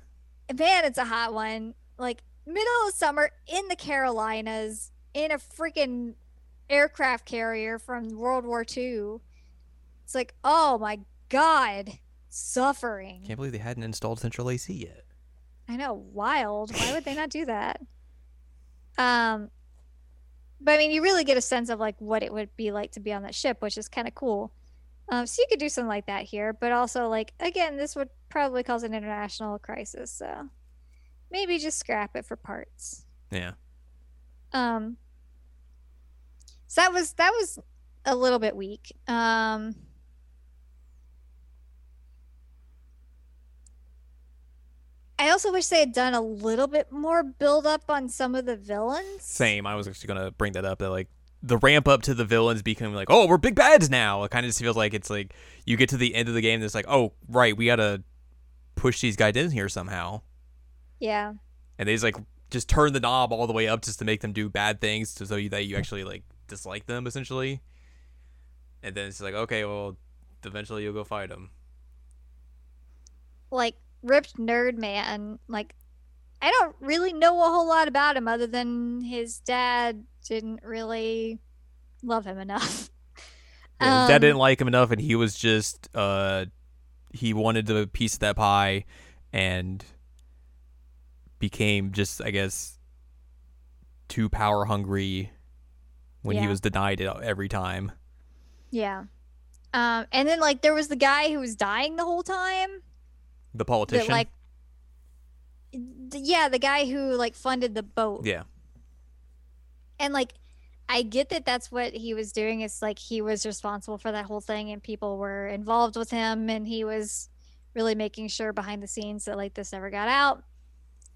Speaker 2: Man, it's a hot one. Like middle of summer in the Carolinas in a freaking aircraft carrier from World War II. It's like, oh my god, suffering.
Speaker 1: Can't believe they hadn't installed central AC yet.
Speaker 2: I know, wild. Why would they not do that? Um, but I mean, you really get a sense of like what it would be like to be on that ship, which is kind of cool. Um, so you could do something like that here, but also like again, this would probably cause an international crisis. So maybe just scrap it for parts.
Speaker 1: Yeah.
Speaker 2: Um. So that was that was a little bit weak. Um. I also wish they had done a little bit more build up on some of the villains.
Speaker 1: Same. I was actually gonna bring that up. That like the ramp up to the villains becoming like, oh, we're big bads now. It kind of just feels like it's like you get to the end of the game, and it's like, oh, right, we gotta push these guys in here somehow.
Speaker 2: Yeah.
Speaker 1: And they just like just turn the knob all the way up just to make them do bad things, to so you, that you actually like dislike them essentially. And then it's like, okay, well, eventually you'll go fight them.
Speaker 2: Like ripped nerd man. Like I don't really know a whole lot about him other than his dad didn't really love him enough.
Speaker 1: Yeah, his dad
Speaker 2: Um,
Speaker 1: didn't like him enough, and he was just uh, he wanted the piece of that pie, and became just, I guess, too power hungry when he was denied it every time.
Speaker 2: Yeah. Um, and then like there was the guy who was dying the whole time.
Speaker 1: The
Speaker 2: That
Speaker 1: politician,
Speaker 2: like, th- yeah, the guy who like funded the boat.
Speaker 1: yeah,
Speaker 2: And like, I get that that's what he was doing. It's like he was responsible for that whole thing, and people were involved with him, and he was really making sure behind the scenes that like this never got out.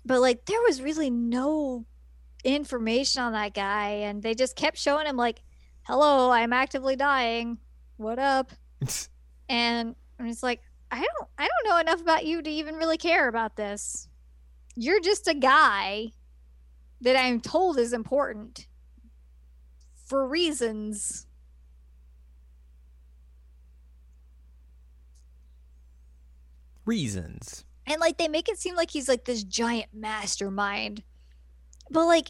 Speaker 2: But like, there was really no information on that guy, and they just kept showing him like, "Hello, I'm actively dying. What up?" and I'm just like, I don't, I don't know enough about you to even really care about this. You're just a guy that I'm told is important for reasons.
Speaker 1: reasons.
Speaker 2: And like they make it seem like he's like this giant mastermind. But like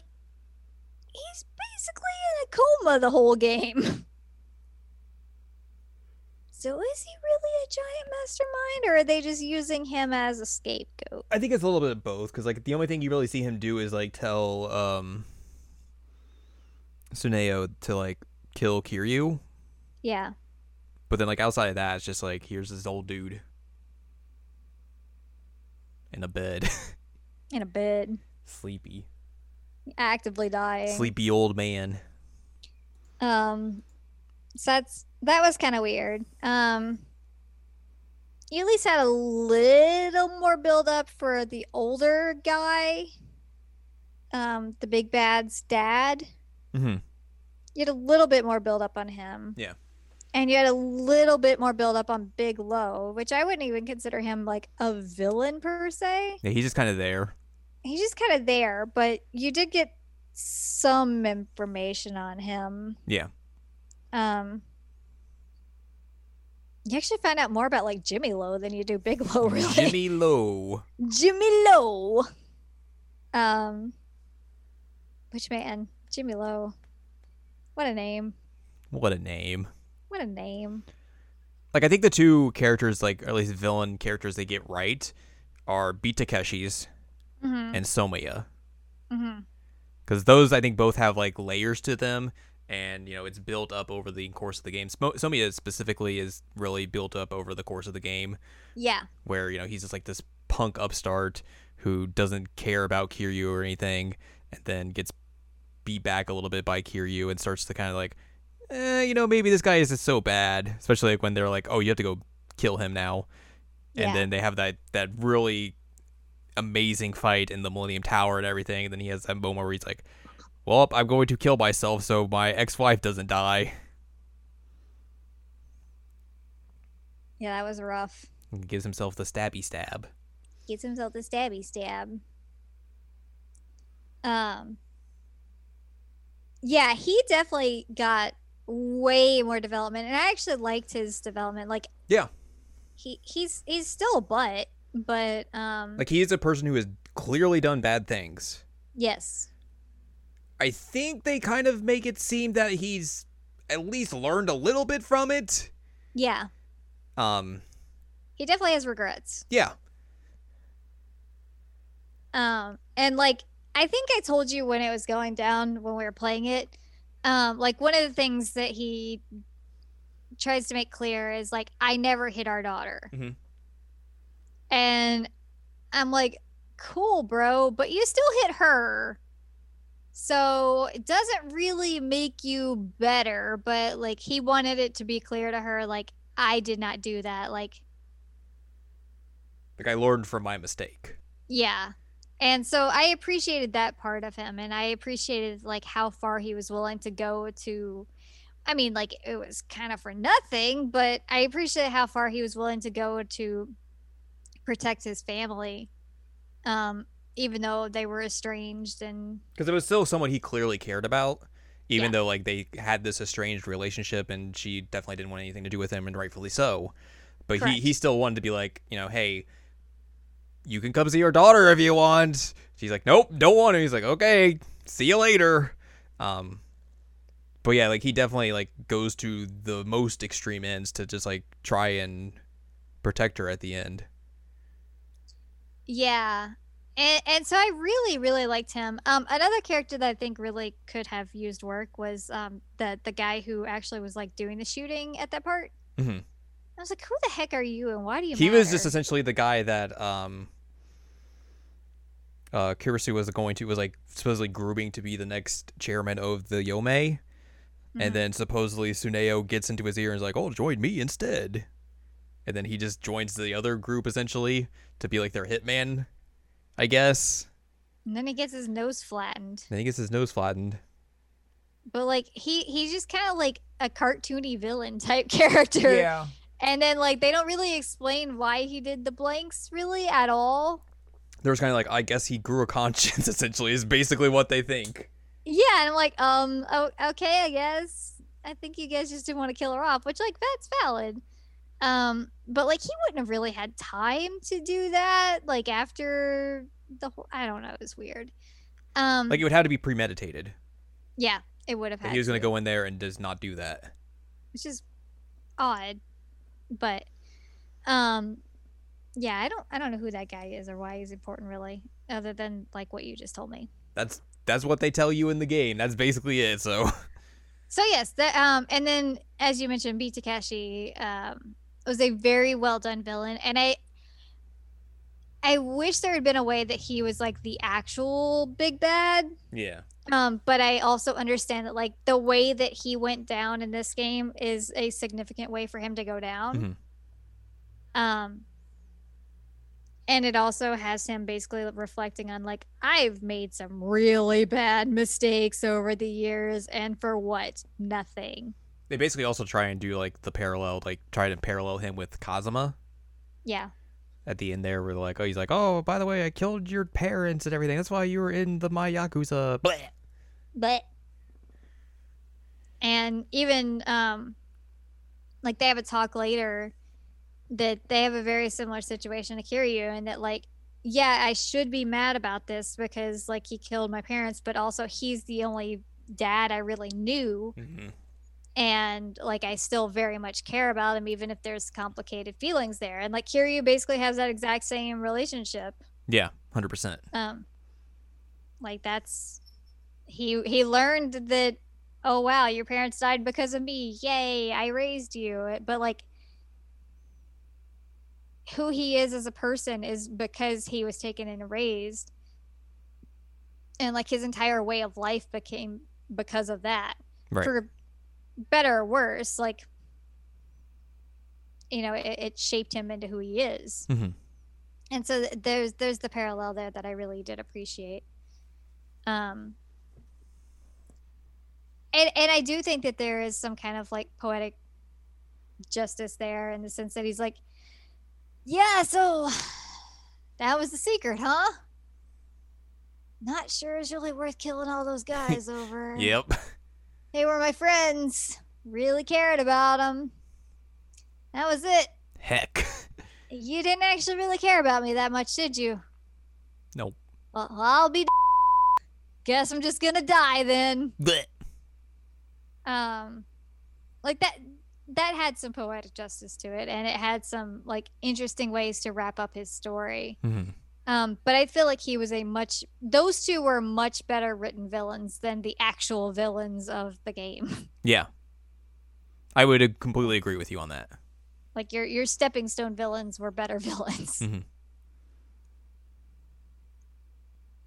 Speaker 2: he's basically in a coma the whole game. So is he really a giant mastermind or are they just using him as a scapegoat?
Speaker 1: I think it's a little bit of both because like the only thing you really see him do is like tell um Suneo to like kill Kiryu,
Speaker 2: Yeah.
Speaker 1: but then like outside of that, it's just like here's this old dude in a bed,
Speaker 2: In a bed.
Speaker 1: sleepy,
Speaker 2: Actively dying.
Speaker 1: sleepy old man.
Speaker 2: Um, so that's that was kind of weird. Um, you at least had a little more build up for the older guy, um, the big bad's dad.
Speaker 1: Mm-hmm.
Speaker 2: You had a little bit more build up on him.
Speaker 1: Yeah.
Speaker 2: And you had a little bit more build up on Big Lau, which I wouldn't even consider him like a villain per se.
Speaker 1: Yeah, he's just kind of there.
Speaker 2: He's just kind of there, but you did get some information on him.
Speaker 1: Yeah.
Speaker 2: Um, you actually find out more about like Jimmy Lowe than you do Big Lau, really.
Speaker 1: Jimmy Low.
Speaker 2: Jimmy Low. Um, which man? Jimmy Low. What a name!
Speaker 1: What a name.
Speaker 2: What a name!
Speaker 1: Like I think the two characters, like or at least villain characters, they get right are Beat Takeshi's
Speaker 2: Mm-hmm.
Speaker 1: and Someya.
Speaker 2: Mm-hmm.
Speaker 1: because those I think both have like layers to them, and you know it's built up over the course of the game. Someya specifically is really built up over the course of the game,
Speaker 2: Yeah,
Speaker 1: where you know he's just like this punk upstart who doesn't care about Kiryu or anything, and then gets beat back a little bit by Kiryu and starts to kind of like, eh, you know, maybe this guy isn't so bad. Especially like when they're like, oh, you have to go kill him now, and
Speaker 2: Yeah.
Speaker 1: then they have that that really amazing fight in the Millennium Tower and everything. And then he has that moment where he's like, well, I'm going to kill myself so my ex-wife doesn't die.
Speaker 2: yeah, that was rough.
Speaker 1: And gives himself the stabby stab.
Speaker 2: Gets himself the stabby stab. Um. Yeah, he definitely got way more development, and I actually liked his development. Like,
Speaker 1: Yeah.
Speaker 2: he he's he's still a butt, but um,
Speaker 1: Like he is a person who has clearly done bad things.
Speaker 2: Yes.
Speaker 1: I think they kind of make it seem that he's at least learned a little bit from it.
Speaker 2: Yeah.
Speaker 1: Um
Speaker 2: He definitely has regrets.
Speaker 1: yeah.
Speaker 2: Um, and like I think I told you when it was going down when we were playing it. Um, like one of the things that he tries to make clear is like I never hit our daughter,
Speaker 1: Mhm.
Speaker 2: And I'm like, cool, bro, but you still hit her. So it doesn't really make you better, but like he wanted it to be clear to her, like I did not do that. Like
Speaker 1: Like I learned from my mistake.
Speaker 2: Yeah. And so I appreciated that part of him and I appreciated like how far he was willing to go to I mean like it was kind of for nothing, but I appreciate how far he was willing to go to protect his family. Um even though they were estranged and
Speaker 1: Because it was still someone he clearly cared about, even
Speaker 2: Yeah.
Speaker 1: though like they had this estranged relationship, and she definitely didn't want anything to do with him, and rightfully so. But he he still wanted to be like, you know, hey, you can come see your daughter if you want. She's like, nope, don't want to. He's like, okay, see you later. Um, but yeah, like he definitely like goes to the most extreme ends to just like try and protect her at the end.
Speaker 2: Yeah. And, and so I really, really liked him. Um, another character that I think really could have used work was um, the the guy who actually was like doing the shooting at that part.
Speaker 1: Mhm.
Speaker 2: I was like, who the heck are you and why do you?
Speaker 1: he was just essentially the guy that um uh Kirisu was going to was like supposedly grooming to be the next chairman of the Yome
Speaker 2: Mhm.
Speaker 1: and then supposedly Suneo gets into his ear and is like, "Oh, join me instead." And then he just joins the other group essentially to be like their hitman, I guess.
Speaker 2: And then he gets his nose flattened.
Speaker 1: Then he gets his nose flattened.
Speaker 2: But like he he's just kind of like a cartoony villain type character.
Speaker 3: Yeah.
Speaker 2: And then like they don't really explain why he did the blanks really at all.
Speaker 1: There was kind of like, I guess he grew a conscience. Essentially, is basically what they think.
Speaker 2: Yeah, and I'm like, um, oh, okay, I guess. I think you guys just didn't want to kill her off, which like that's valid. Um, but like he wouldn't have really had time to do that. Like after the whole, I don't know, it was weird. Um,
Speaker 1: Like it would have to be premeditated.
Speaker 2: yeah, it would have had.
Speaker 1: he was going
Speaker 2: to,
Speaker 1: go in there and does not do that.
Speaker 2: which is odd, but um, yeah, I don't, I don't know who that guy is or why he's important really, other than like what you just told me.
Speaker 1: That's that's what they tell you in the game. That's basically it. So
Speaker 2: So yes, that um, and then as you mentioned, Beat Takeshi um was a very well done villain, and I I wish there had been a way that he was like the actual big bad.
Speaker 1: yeah,
Speaker 2: Um, but I also understand that like the way that he went down in this game is a significant way for him to go down. Um, and it also has him basically reflecting on like I've made some really bad mistakes over the years, and for what? Nothing.
Speaker 1: They basically also try and do like the parallel, like try to parallel him with Kazuma
Speaker 2: Yeah.
Speaker 1: at the end there, where like, oh, he's like, oh, by the way, I killed your parents and everything. That's why you were in the my yakuza. Bleh.
Speaker 2: but and even um like they have a talk later that they have a very similar situation to Kiryu and that like yeah I should be mad about this because like he killed my parents but also he's the only dad I really knew and like I still very much care about him even if there's complicated feelings there and like Kiryu basically has that exact same relationship
Speaker 1: Yeah, hundred percent.
Speaker 2: um like that's he he learned that oh wow your parents died because of me yay i raised you but like who he is as a person is because he was taken and raised and like his entire way of life became because of that
Speaker 1: Right.
Speaker 2: for better or worse like you know it, it shaped him into who he is
Speaker 1: Mhm.
Speaker 2: and so there's there's the parallel there that i really did appreciate um and and i do think that there is some kind of like poetic justice there in the sense that he's like yeah so that was the secret huh not sure it's really worth killing all those guys over
Speaker 1: Yep.
Speaker 2: They were my friends really cared about them that was it
Speaker 1: Heck.
Speaker 2: you didn't actually really care about me that much did you
Speaker 1: Nope.
Speaker 2: well i'll be guess I'm just gonna die then.
Speaker 1: Blech.
Speaker 2: Um, like that that had some poetic justice to it, and it had some like interesting ways to wrap up his story.
Speaker 1: Mhm.
Speaker 2: Um, but I feel like he was a much those two were much better written villains than the actual villains of the game.
Speaker 1: Yeah. I would completely agree with you on that.
Speaker 2: like your your stepping stone villains were better villains.
Speaker 1: Mhm.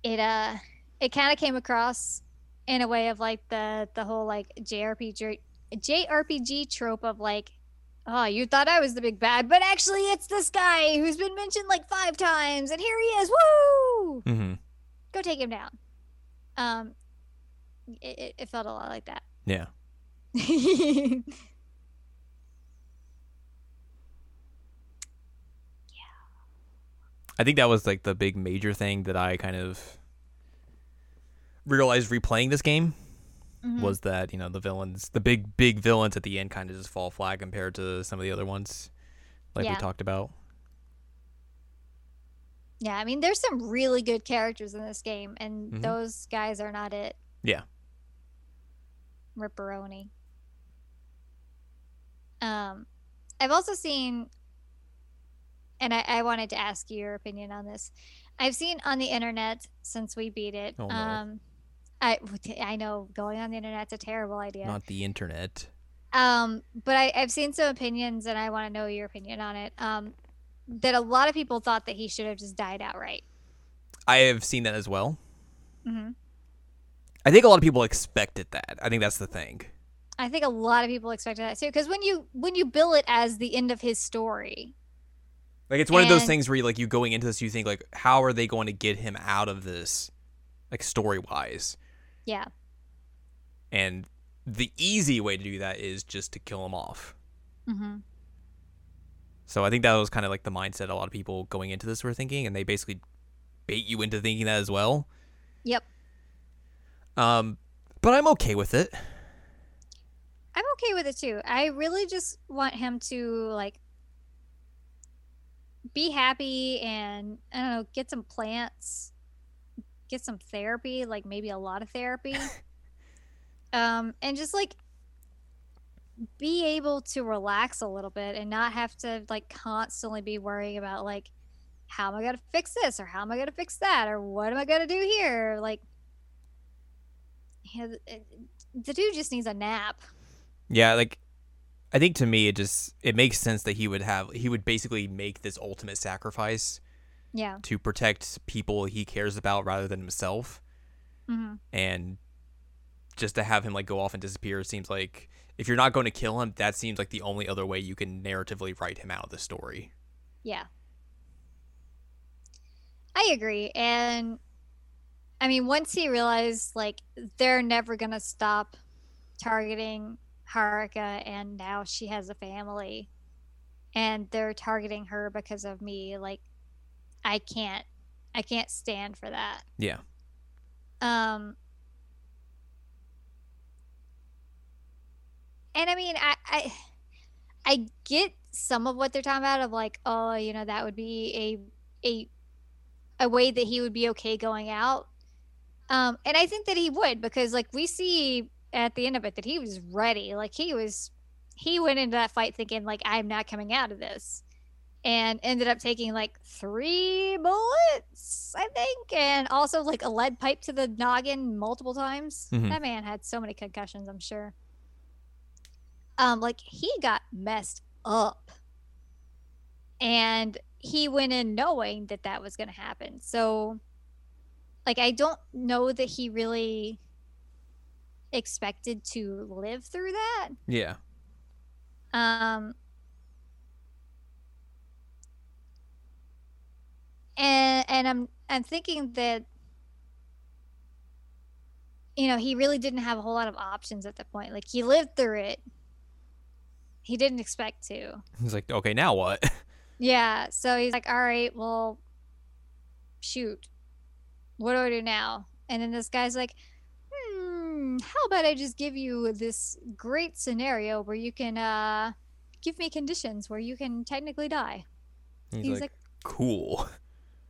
Speaker 2: It uh it kind of came across in a way of like the the whole like JRPG JRPG trope of like oh you thought I was the big bad but actually it's this guy who's been mentioned like five times and here he is. Woo!
Speaker 1: Hmm
Speaker 2: go take him down. Um it, it, it felt a lot like that.
Speaker 1: Yeah. Yeah. I think that was like the big major thing that I kind of realized replaying this game
Speaker 2: Mhm.
Speaker 1: was that, you know, the villains, the big, big villains at the end kind of just fall flat compared to some of the other ones like we talked about.
Speaker 2: yeah i mean there's some really good characters in this game and
Speaker 1: Mhm.
Speaker 2: those guys are not it
Speaker 1: Yeah.
Speaker 2: ripperoni um i've also seen and I, I wanted to ask you your opinion on this i've seen on the internet since we beat it
Speaker 1: Oh, no.
Speaker 2: um i i know going on the internet's a terrible idea
Speaker 1: Not the internet.
Speaker 2: um but I, i've seen some opinions and i want to know your opinion on it um that a lot of people thought that he should have just died outright
Speaker 1: I have seen that as well.
Speaker 2: hmm
Speaker 1: I think a lot of people expected that. I think that's the thing.
Speaker 2: I think a lot of people expected that too. Because when you when you bill it as the end of his story,
Speaker 1: Like it's one of those things where you like you going into this, you think like, how are they going to get him out of this, like story wise?
Speaker 2: Yeah,
Speaker 1: And the easy way to do that is just to kill him off.
Speaker 2: hmm
Speaker 1: So I think that was kind of like the mindset a lot of people going into this were thinking, and they basically bait you into thinking that as well.
Speaker 2: yep,
Speaker 1: Um, but I'm okay with it.
Speaker 2: I'm okay with it too. I really just want him to like be happy and I don't know, get some plants, get some therapy, like maybe a lot of therapy, um, and just like be able to relax a little bit and not have to like constantly be worrying about like how am I gonna fix this or how am I gonna fix that or what am I gonna do here? Like, yeah, th- the dude just needs a nap.
Speaker 1: Yeah, like I think to me it just it makes sense that he would have he would basically make this ultimate sacrifice
Speaker 2: Yeah.
Speaker 1: to protect people he cares about rather than himself.
Speaker 2: hmm
Speaker 1: and just to have him like go off and disappear seems like if you're not going to kill him that seems like the only other way you can narratively write him out of the story
Speaker 2: Yeah. I agree. And I mean, once he realized like they're never going to stop targeting Haruka and now she has a family and they're targeting her because of me, like I can't I can't stand for that.
Speaker 1: yeah
Speaker 2: Um And I mean, I I I get some of what they're talking about of like, oh, you know, that would be a a a way that he would be okay going out. Um and I think that he would because like we see at the end of it that he was ready. Like he was he went into that fight thinking like I'm not coming out of this. And ended up taking like three bullets, I think, and also like a lead pipe to the noggin multiple times.
Speaker 1: Mhm.
Speaker 2: That man had so many concussions, I'm sure. Um like he got messed up. And he went in knowing that that was going to happen. So like i don't know that he really expected to live through that.
Speaker 1: Yeah.
Speaker 2: Um and and i'm i'm thinking that you know he really didn't have a whole lot of options at that point. Like he lived through it. He didn't expect to.
Speaker 1: He's like okay now what?
Speaker 2: Yeah. So he's like all right well shoot. What do i do now? And then this guy's like hmm how about i just give you this great scenario where you can uh give me conditions where you can technically die?
Speaker 1: He's,
Speaker 2: he's
Speaker 1: like,
Speaker 2: like
Speaker 1: cool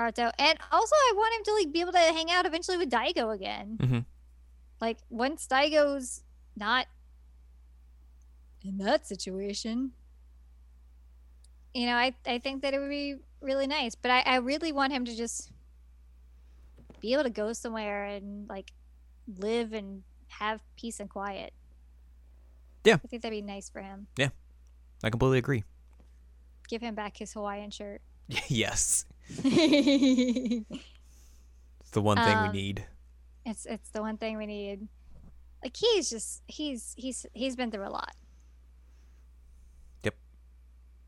Speaker 2: Haruto. And also I want him to like be able to hang out eventually with Daigo again.
Speaker 1: Mhm.
Speaker 2: Like once Daigo's not in that situation. You know, I, I think that it would be really nice. But I, I really want him to just be able to go somewhere and like live and have peace and quiet.
Speaker 1: Yeah.
Speaker 2: I think that'd be nice for him.
Speaker 1: Yeah, I completely agree.
Speaker 2: Give him back his Hawaiian shirt.
Speaker 1: yes.
Speaker 2: It's
Speaker 1: the one thing
Speaker 2: Um,
Speaker 1: we need.
Speaker 2: It's it's the one thing we need. Like he's just he's he's he's been through a lot.
Speaker 1: Yep.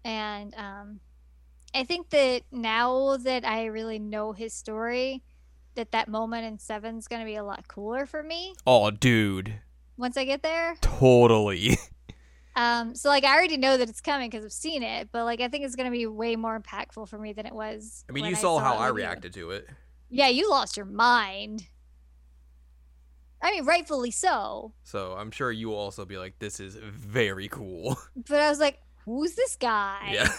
Speaker 2: And um I think that now that I really know his story, that that moment in Seven's gonna be a lot cooler for me
Speaker 1: Oh, dude.
Speaker 2: once I get there.
Speaker 1: Totally.
Speaker 2: Um, so like I already know that it's coming because I've seen it, but like I think it's gonna be way more impactful for me than it was.
Speaker 1: I mean, you saw how I reacted to it.
Speaker 2: Yeah, you lost your mind. I mean, rightfully so.
Speaker 1: So I'm sure you will also be like, this is very cool.
Speaker 2: But I was like, who's this guy?
Speaker 1: yeah.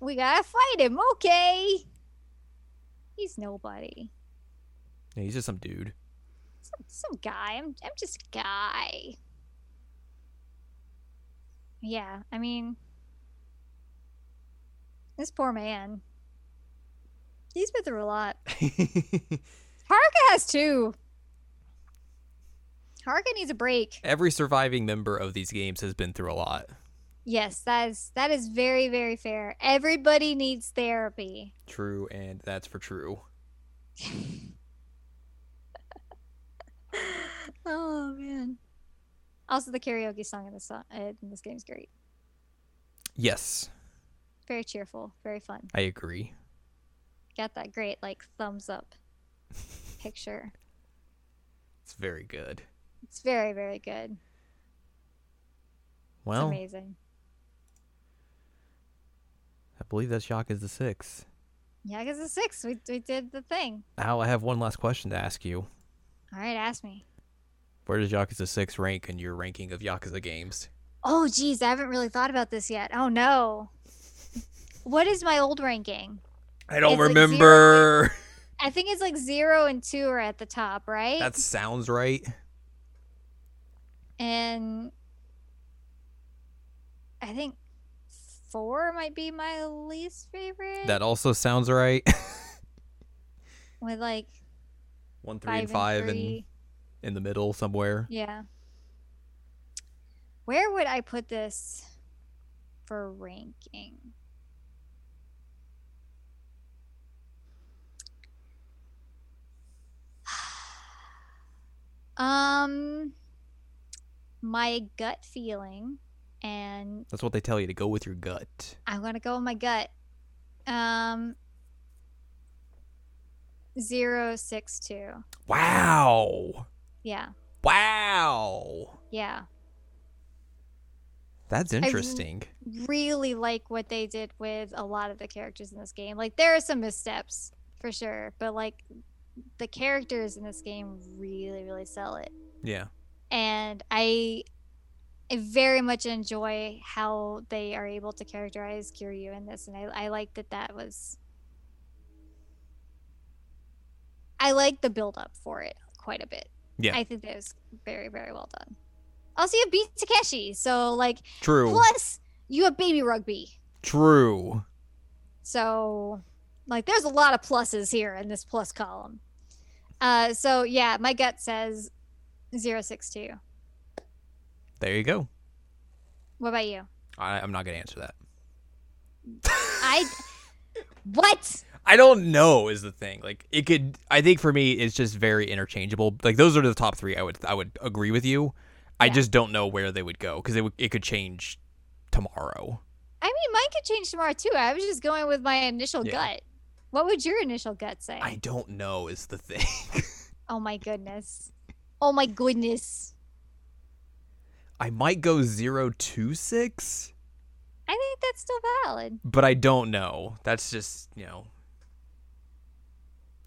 Speaker 2: We gotta fight him, okay? He's nobody.
Speaker 1: Yeah, he's just some dude.
Speaker 2: Some, some guy. I'm I'm just a guy. Yeah, I mean this poor man. He's been through a lot. Haruka has too. Haruka needs a break.
Speaker 1: Every surviving member of these games has been through a lot.
Speaker 2: Yes, that is that is very very fair. Everybody needs therapy.
Speaker 1: True, and that's for true.
Speaker 2: Oh man. Also, the karaoke song in this song in this game is great.
Speaker 1: Yes,
Speaker 2: Very cheerful, very fun.
Speaker 1: I agree.
Speaker 2: Got that great like thumbs up picture.
Speaker 1: It's very good.
Speaker 2: It's very very good. It's
Speaker 1: Well,
Speaker 2: amazing.
Speaker 1: I believe that's Shock is the six.
Speaker 2: Yeah, because it's six. We we did the thing.
Speaker 1: Al, I have one last question to ask you.
Speaker 2: All right, ask me.
Speaker 1: Where does Yakuza 6 rank in your ranking of Yakuza games?
Speaker 2: Oh, geez, I haven't really thought about this yet. Oh no. What is my old ranking?
Speaker 1: I don't
Speaker 2: It's like
Speaker 1: remember.
Speaker 2: I think it's like zero and two are at the top, right?
Speaker 1: that sounds right.
Speaker 2: and I think four might be my least favorite.
Speaker 1: That also sounds right.
Speaker 2: with like
Speaker 1: 1, 3, and 5
Speaker 2: and three.
Speaker 1: in the middle somewhere.
Speaker 2: Yeah. Where would I put this for ranking? um my gut feeling and
Speaker 1: That's what they tell you to go with your gut.
Speaker 2: I'm gonna go with my gut. Um zero six two.
Speaker 1: Wow.
Speaker 2: Yeah.
Speaker 1: Wow.
Speaker 2: Yeah.
Speaker 1: That's interesting.
Speaker 2: really like what they did with a lot of the characters in this game. Like there are some missteps for sure, but like the characters in this game really really sell it.
Speaker 1: Yeah.
Speaker 2: And I I very much enjoy how they are able to characterize Kiryu in this and I I like that that was I like the build up for it quite a bit.
Speaker 1: Yeah.
Speaker 2: I think that was very very well done. Also, you have Beat Takeshi, so like
Speaker 1: True.
Speaker 2: Plus, you have baby rugby.
Speaker 1: True.
Speaker 2: So, like, there's a lot of pluses here in this plus column. Uh, so yeah, my gut says 062.
Speaker 1: There you go.
Speaker 2: What about you?
Speaker 1: I, I'm not going to answer that.
Speaker 2: I what?
Speaker 1: I don't know is the thing. Like it could I think for me it's just very interchangeable. Like those are the top 3 I would I would agree with you. I
Speaker 2: Yeah.
Speaker 1: just don't know where they would go cuz it would it could change tomorrow.
Speaker 2: I mean, mine could change tomorrow too. I was just going with my initial
Speaker 1: Yeah.
Speaker 2: gut. What would your initial gut say?
Speaker 1: I don't know is the thing.
Speaker 2: oh my goodness. Oh my goodness.
Speaker 1: I might go zero two six.
Speaker 2: I think that's still valid.
Speaker 1: But I don't know. That's just you know.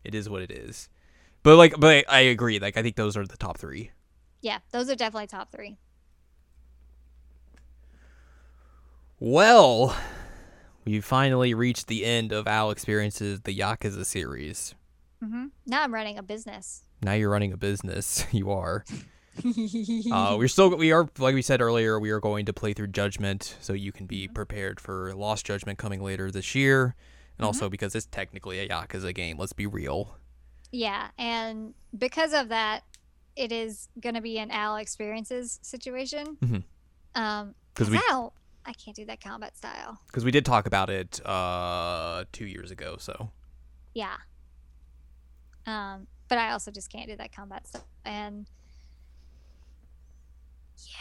Speaker 1: It is what it is. But like, but I agree. Like, I think those are the top three.
Speaker 2: Yeah, those are definitely top three.
Speaker 1: Well, we finally reached the end of Al Experiences the Yakuza series.
Speaker 2: Mm-hmm. Now I'm running a business.
Speaker 1: Now you're running a business. you are. uh, we're still we are like we said earlier we are going to play through Judgment so you can be prepared for Lost Judgment coming later this year, and mm-hmm. also because it's technically a Yakuza game. Let's be real.
Speaker 2: Yeah, and because of that, it is going to be an Al experiences situation. Mm-hmm. Um, because we Al, I can't do that combat style.
Speaker 1: Because we did talk about it uh two years ago, so.
Speaker 2: Yeah. Um, but I also just can't do that combat stuff, and yeah.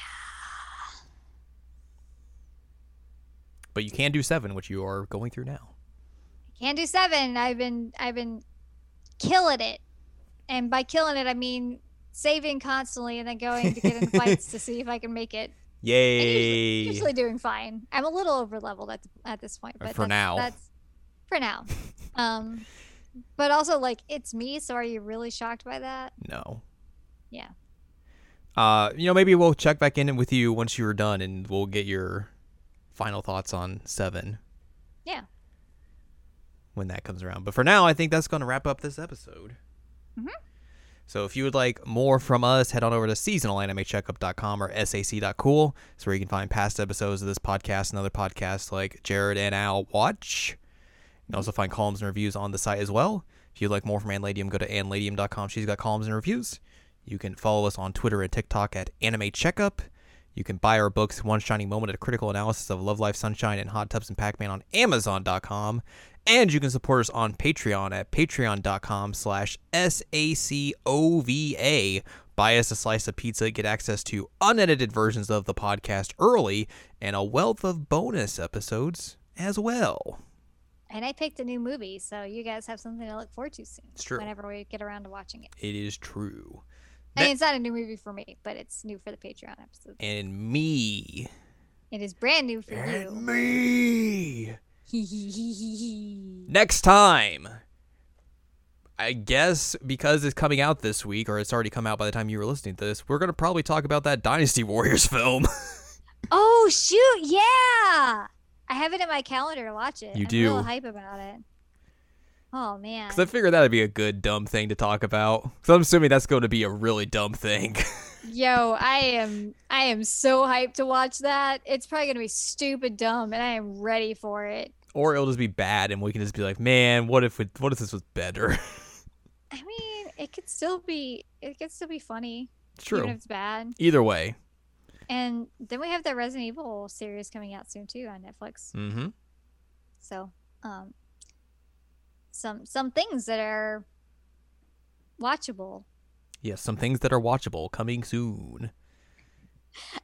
Speaker 1: But you can do seven, which you are going through now.
Speaker 2: I can do seven. I've been I've been killing it, and by killing it I mean saving constantly and then going to get in fights to see if I can make it.
Speaker 1: Yay!
Speaker 2: Usually, usually, doing fine. I'm a little over leveled at at this point, but
Speaker 1: for
Speaker 2: that's,
Speaker 1: now,
Speaker 2: that's for now. um, but also like it's me, so are you really shocked by that?
Speaker 1: No.
Speaker 2: Yeah.
Speaker 1: Uh, you know, maybe we'll check back in with you once you're done, and we'll get your final thoughts on seven.
Speaker 2: Yeah.
Speaker 1: When that comes around, but for now, I think that's going to wrap up this episode.
Speaker 2: Mm-hmm.
Speaker 1: So if you would like more from us, head on over to seasonalanimecheckup.com or sac.cool. It's where you can find past episodes of this podcast and other podcasts like Jared and Al watch. You can also find columns and reviews on the site as well. If you'd like more from Anladium, go to anladium.com. She's got columns and reviews. You can follow us on Twitter and TikTok at Anime Checkup. You can buy our books, One Shining Moment, a critical analysis of Love Live Sunshine and Hot Tubs and Pac-Man on Amazon.com. And you can support us on Patreon at patreon.com slash S-A-C-O-V-A. Buy us a slice of pizza, get access to unedited versions of the podcast early, and a wealth of bonus episodes as well.
Speaker 2: And I picked a new movie, so you guys have something to look forward to soon.
Speaker 1: It's true.
Speaker 2: Whenever we get around to watching it.
Speaker 1: It is true.
Speaker 2: I mean, it's not a new movie for me, but it's new for the Patreon episode.
Speaker 1: And me.
Speaker 2: It is brand new for you.
Speaker 1: and
Speaker 2: you.
Speaker 1: me. Next time. I guess because it's coming out this week, or it's already come out by the time you were listening to this, we're going to probably talk about that Dynasty Warriors film.
Speaker 2: oh, shoot. Yeah. I have it in my calendar to watch it.
Speaker 1: You
Speaker 2: I'm
Speaker 1: do.
Speaker 2: real hype about it. Oh, man.
Speaker 1: Because I figured that would be a good dumb thing to talk about. So I'm assuming that's going to be a really dumb thing.
Speaker 2: Yo, I am I am so hyped to watch that. It's probably gonna be stupid dumb, and I am ready for it.
Speaker 1: Or it'll just be bad, and we can just be like, man, what if it, what if this was better?
Speaker 2: I mean, it could still be it could still be funny.
Speaker 1: It's true.
Speaker 2: Even if it's bad.
Speaker 1: Either way.
Speaker 2: And then we have the Resident Evil series coming out soon too on Netflix.
Speaker 1: Mm-hmm.
Speaker 2: So, um, some some things that are watchable
Speaker 1: Yes, some things that are watchable coming soon.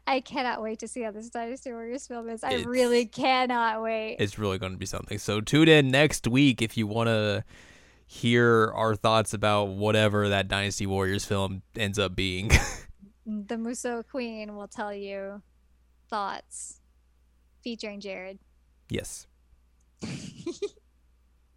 Speaker 2: I cannot wait to see how this Dynasty Warriors film is. I it's, really cannot wait.
Speaker 1: It's really going to be something. So tune in next week if you want to hear our thoughts about whatever that Dynasty Warriors film ends up being.
Speaker 2: the Musou Queen will tell you thoughts featuring Jared.
Speaker 1: Yes.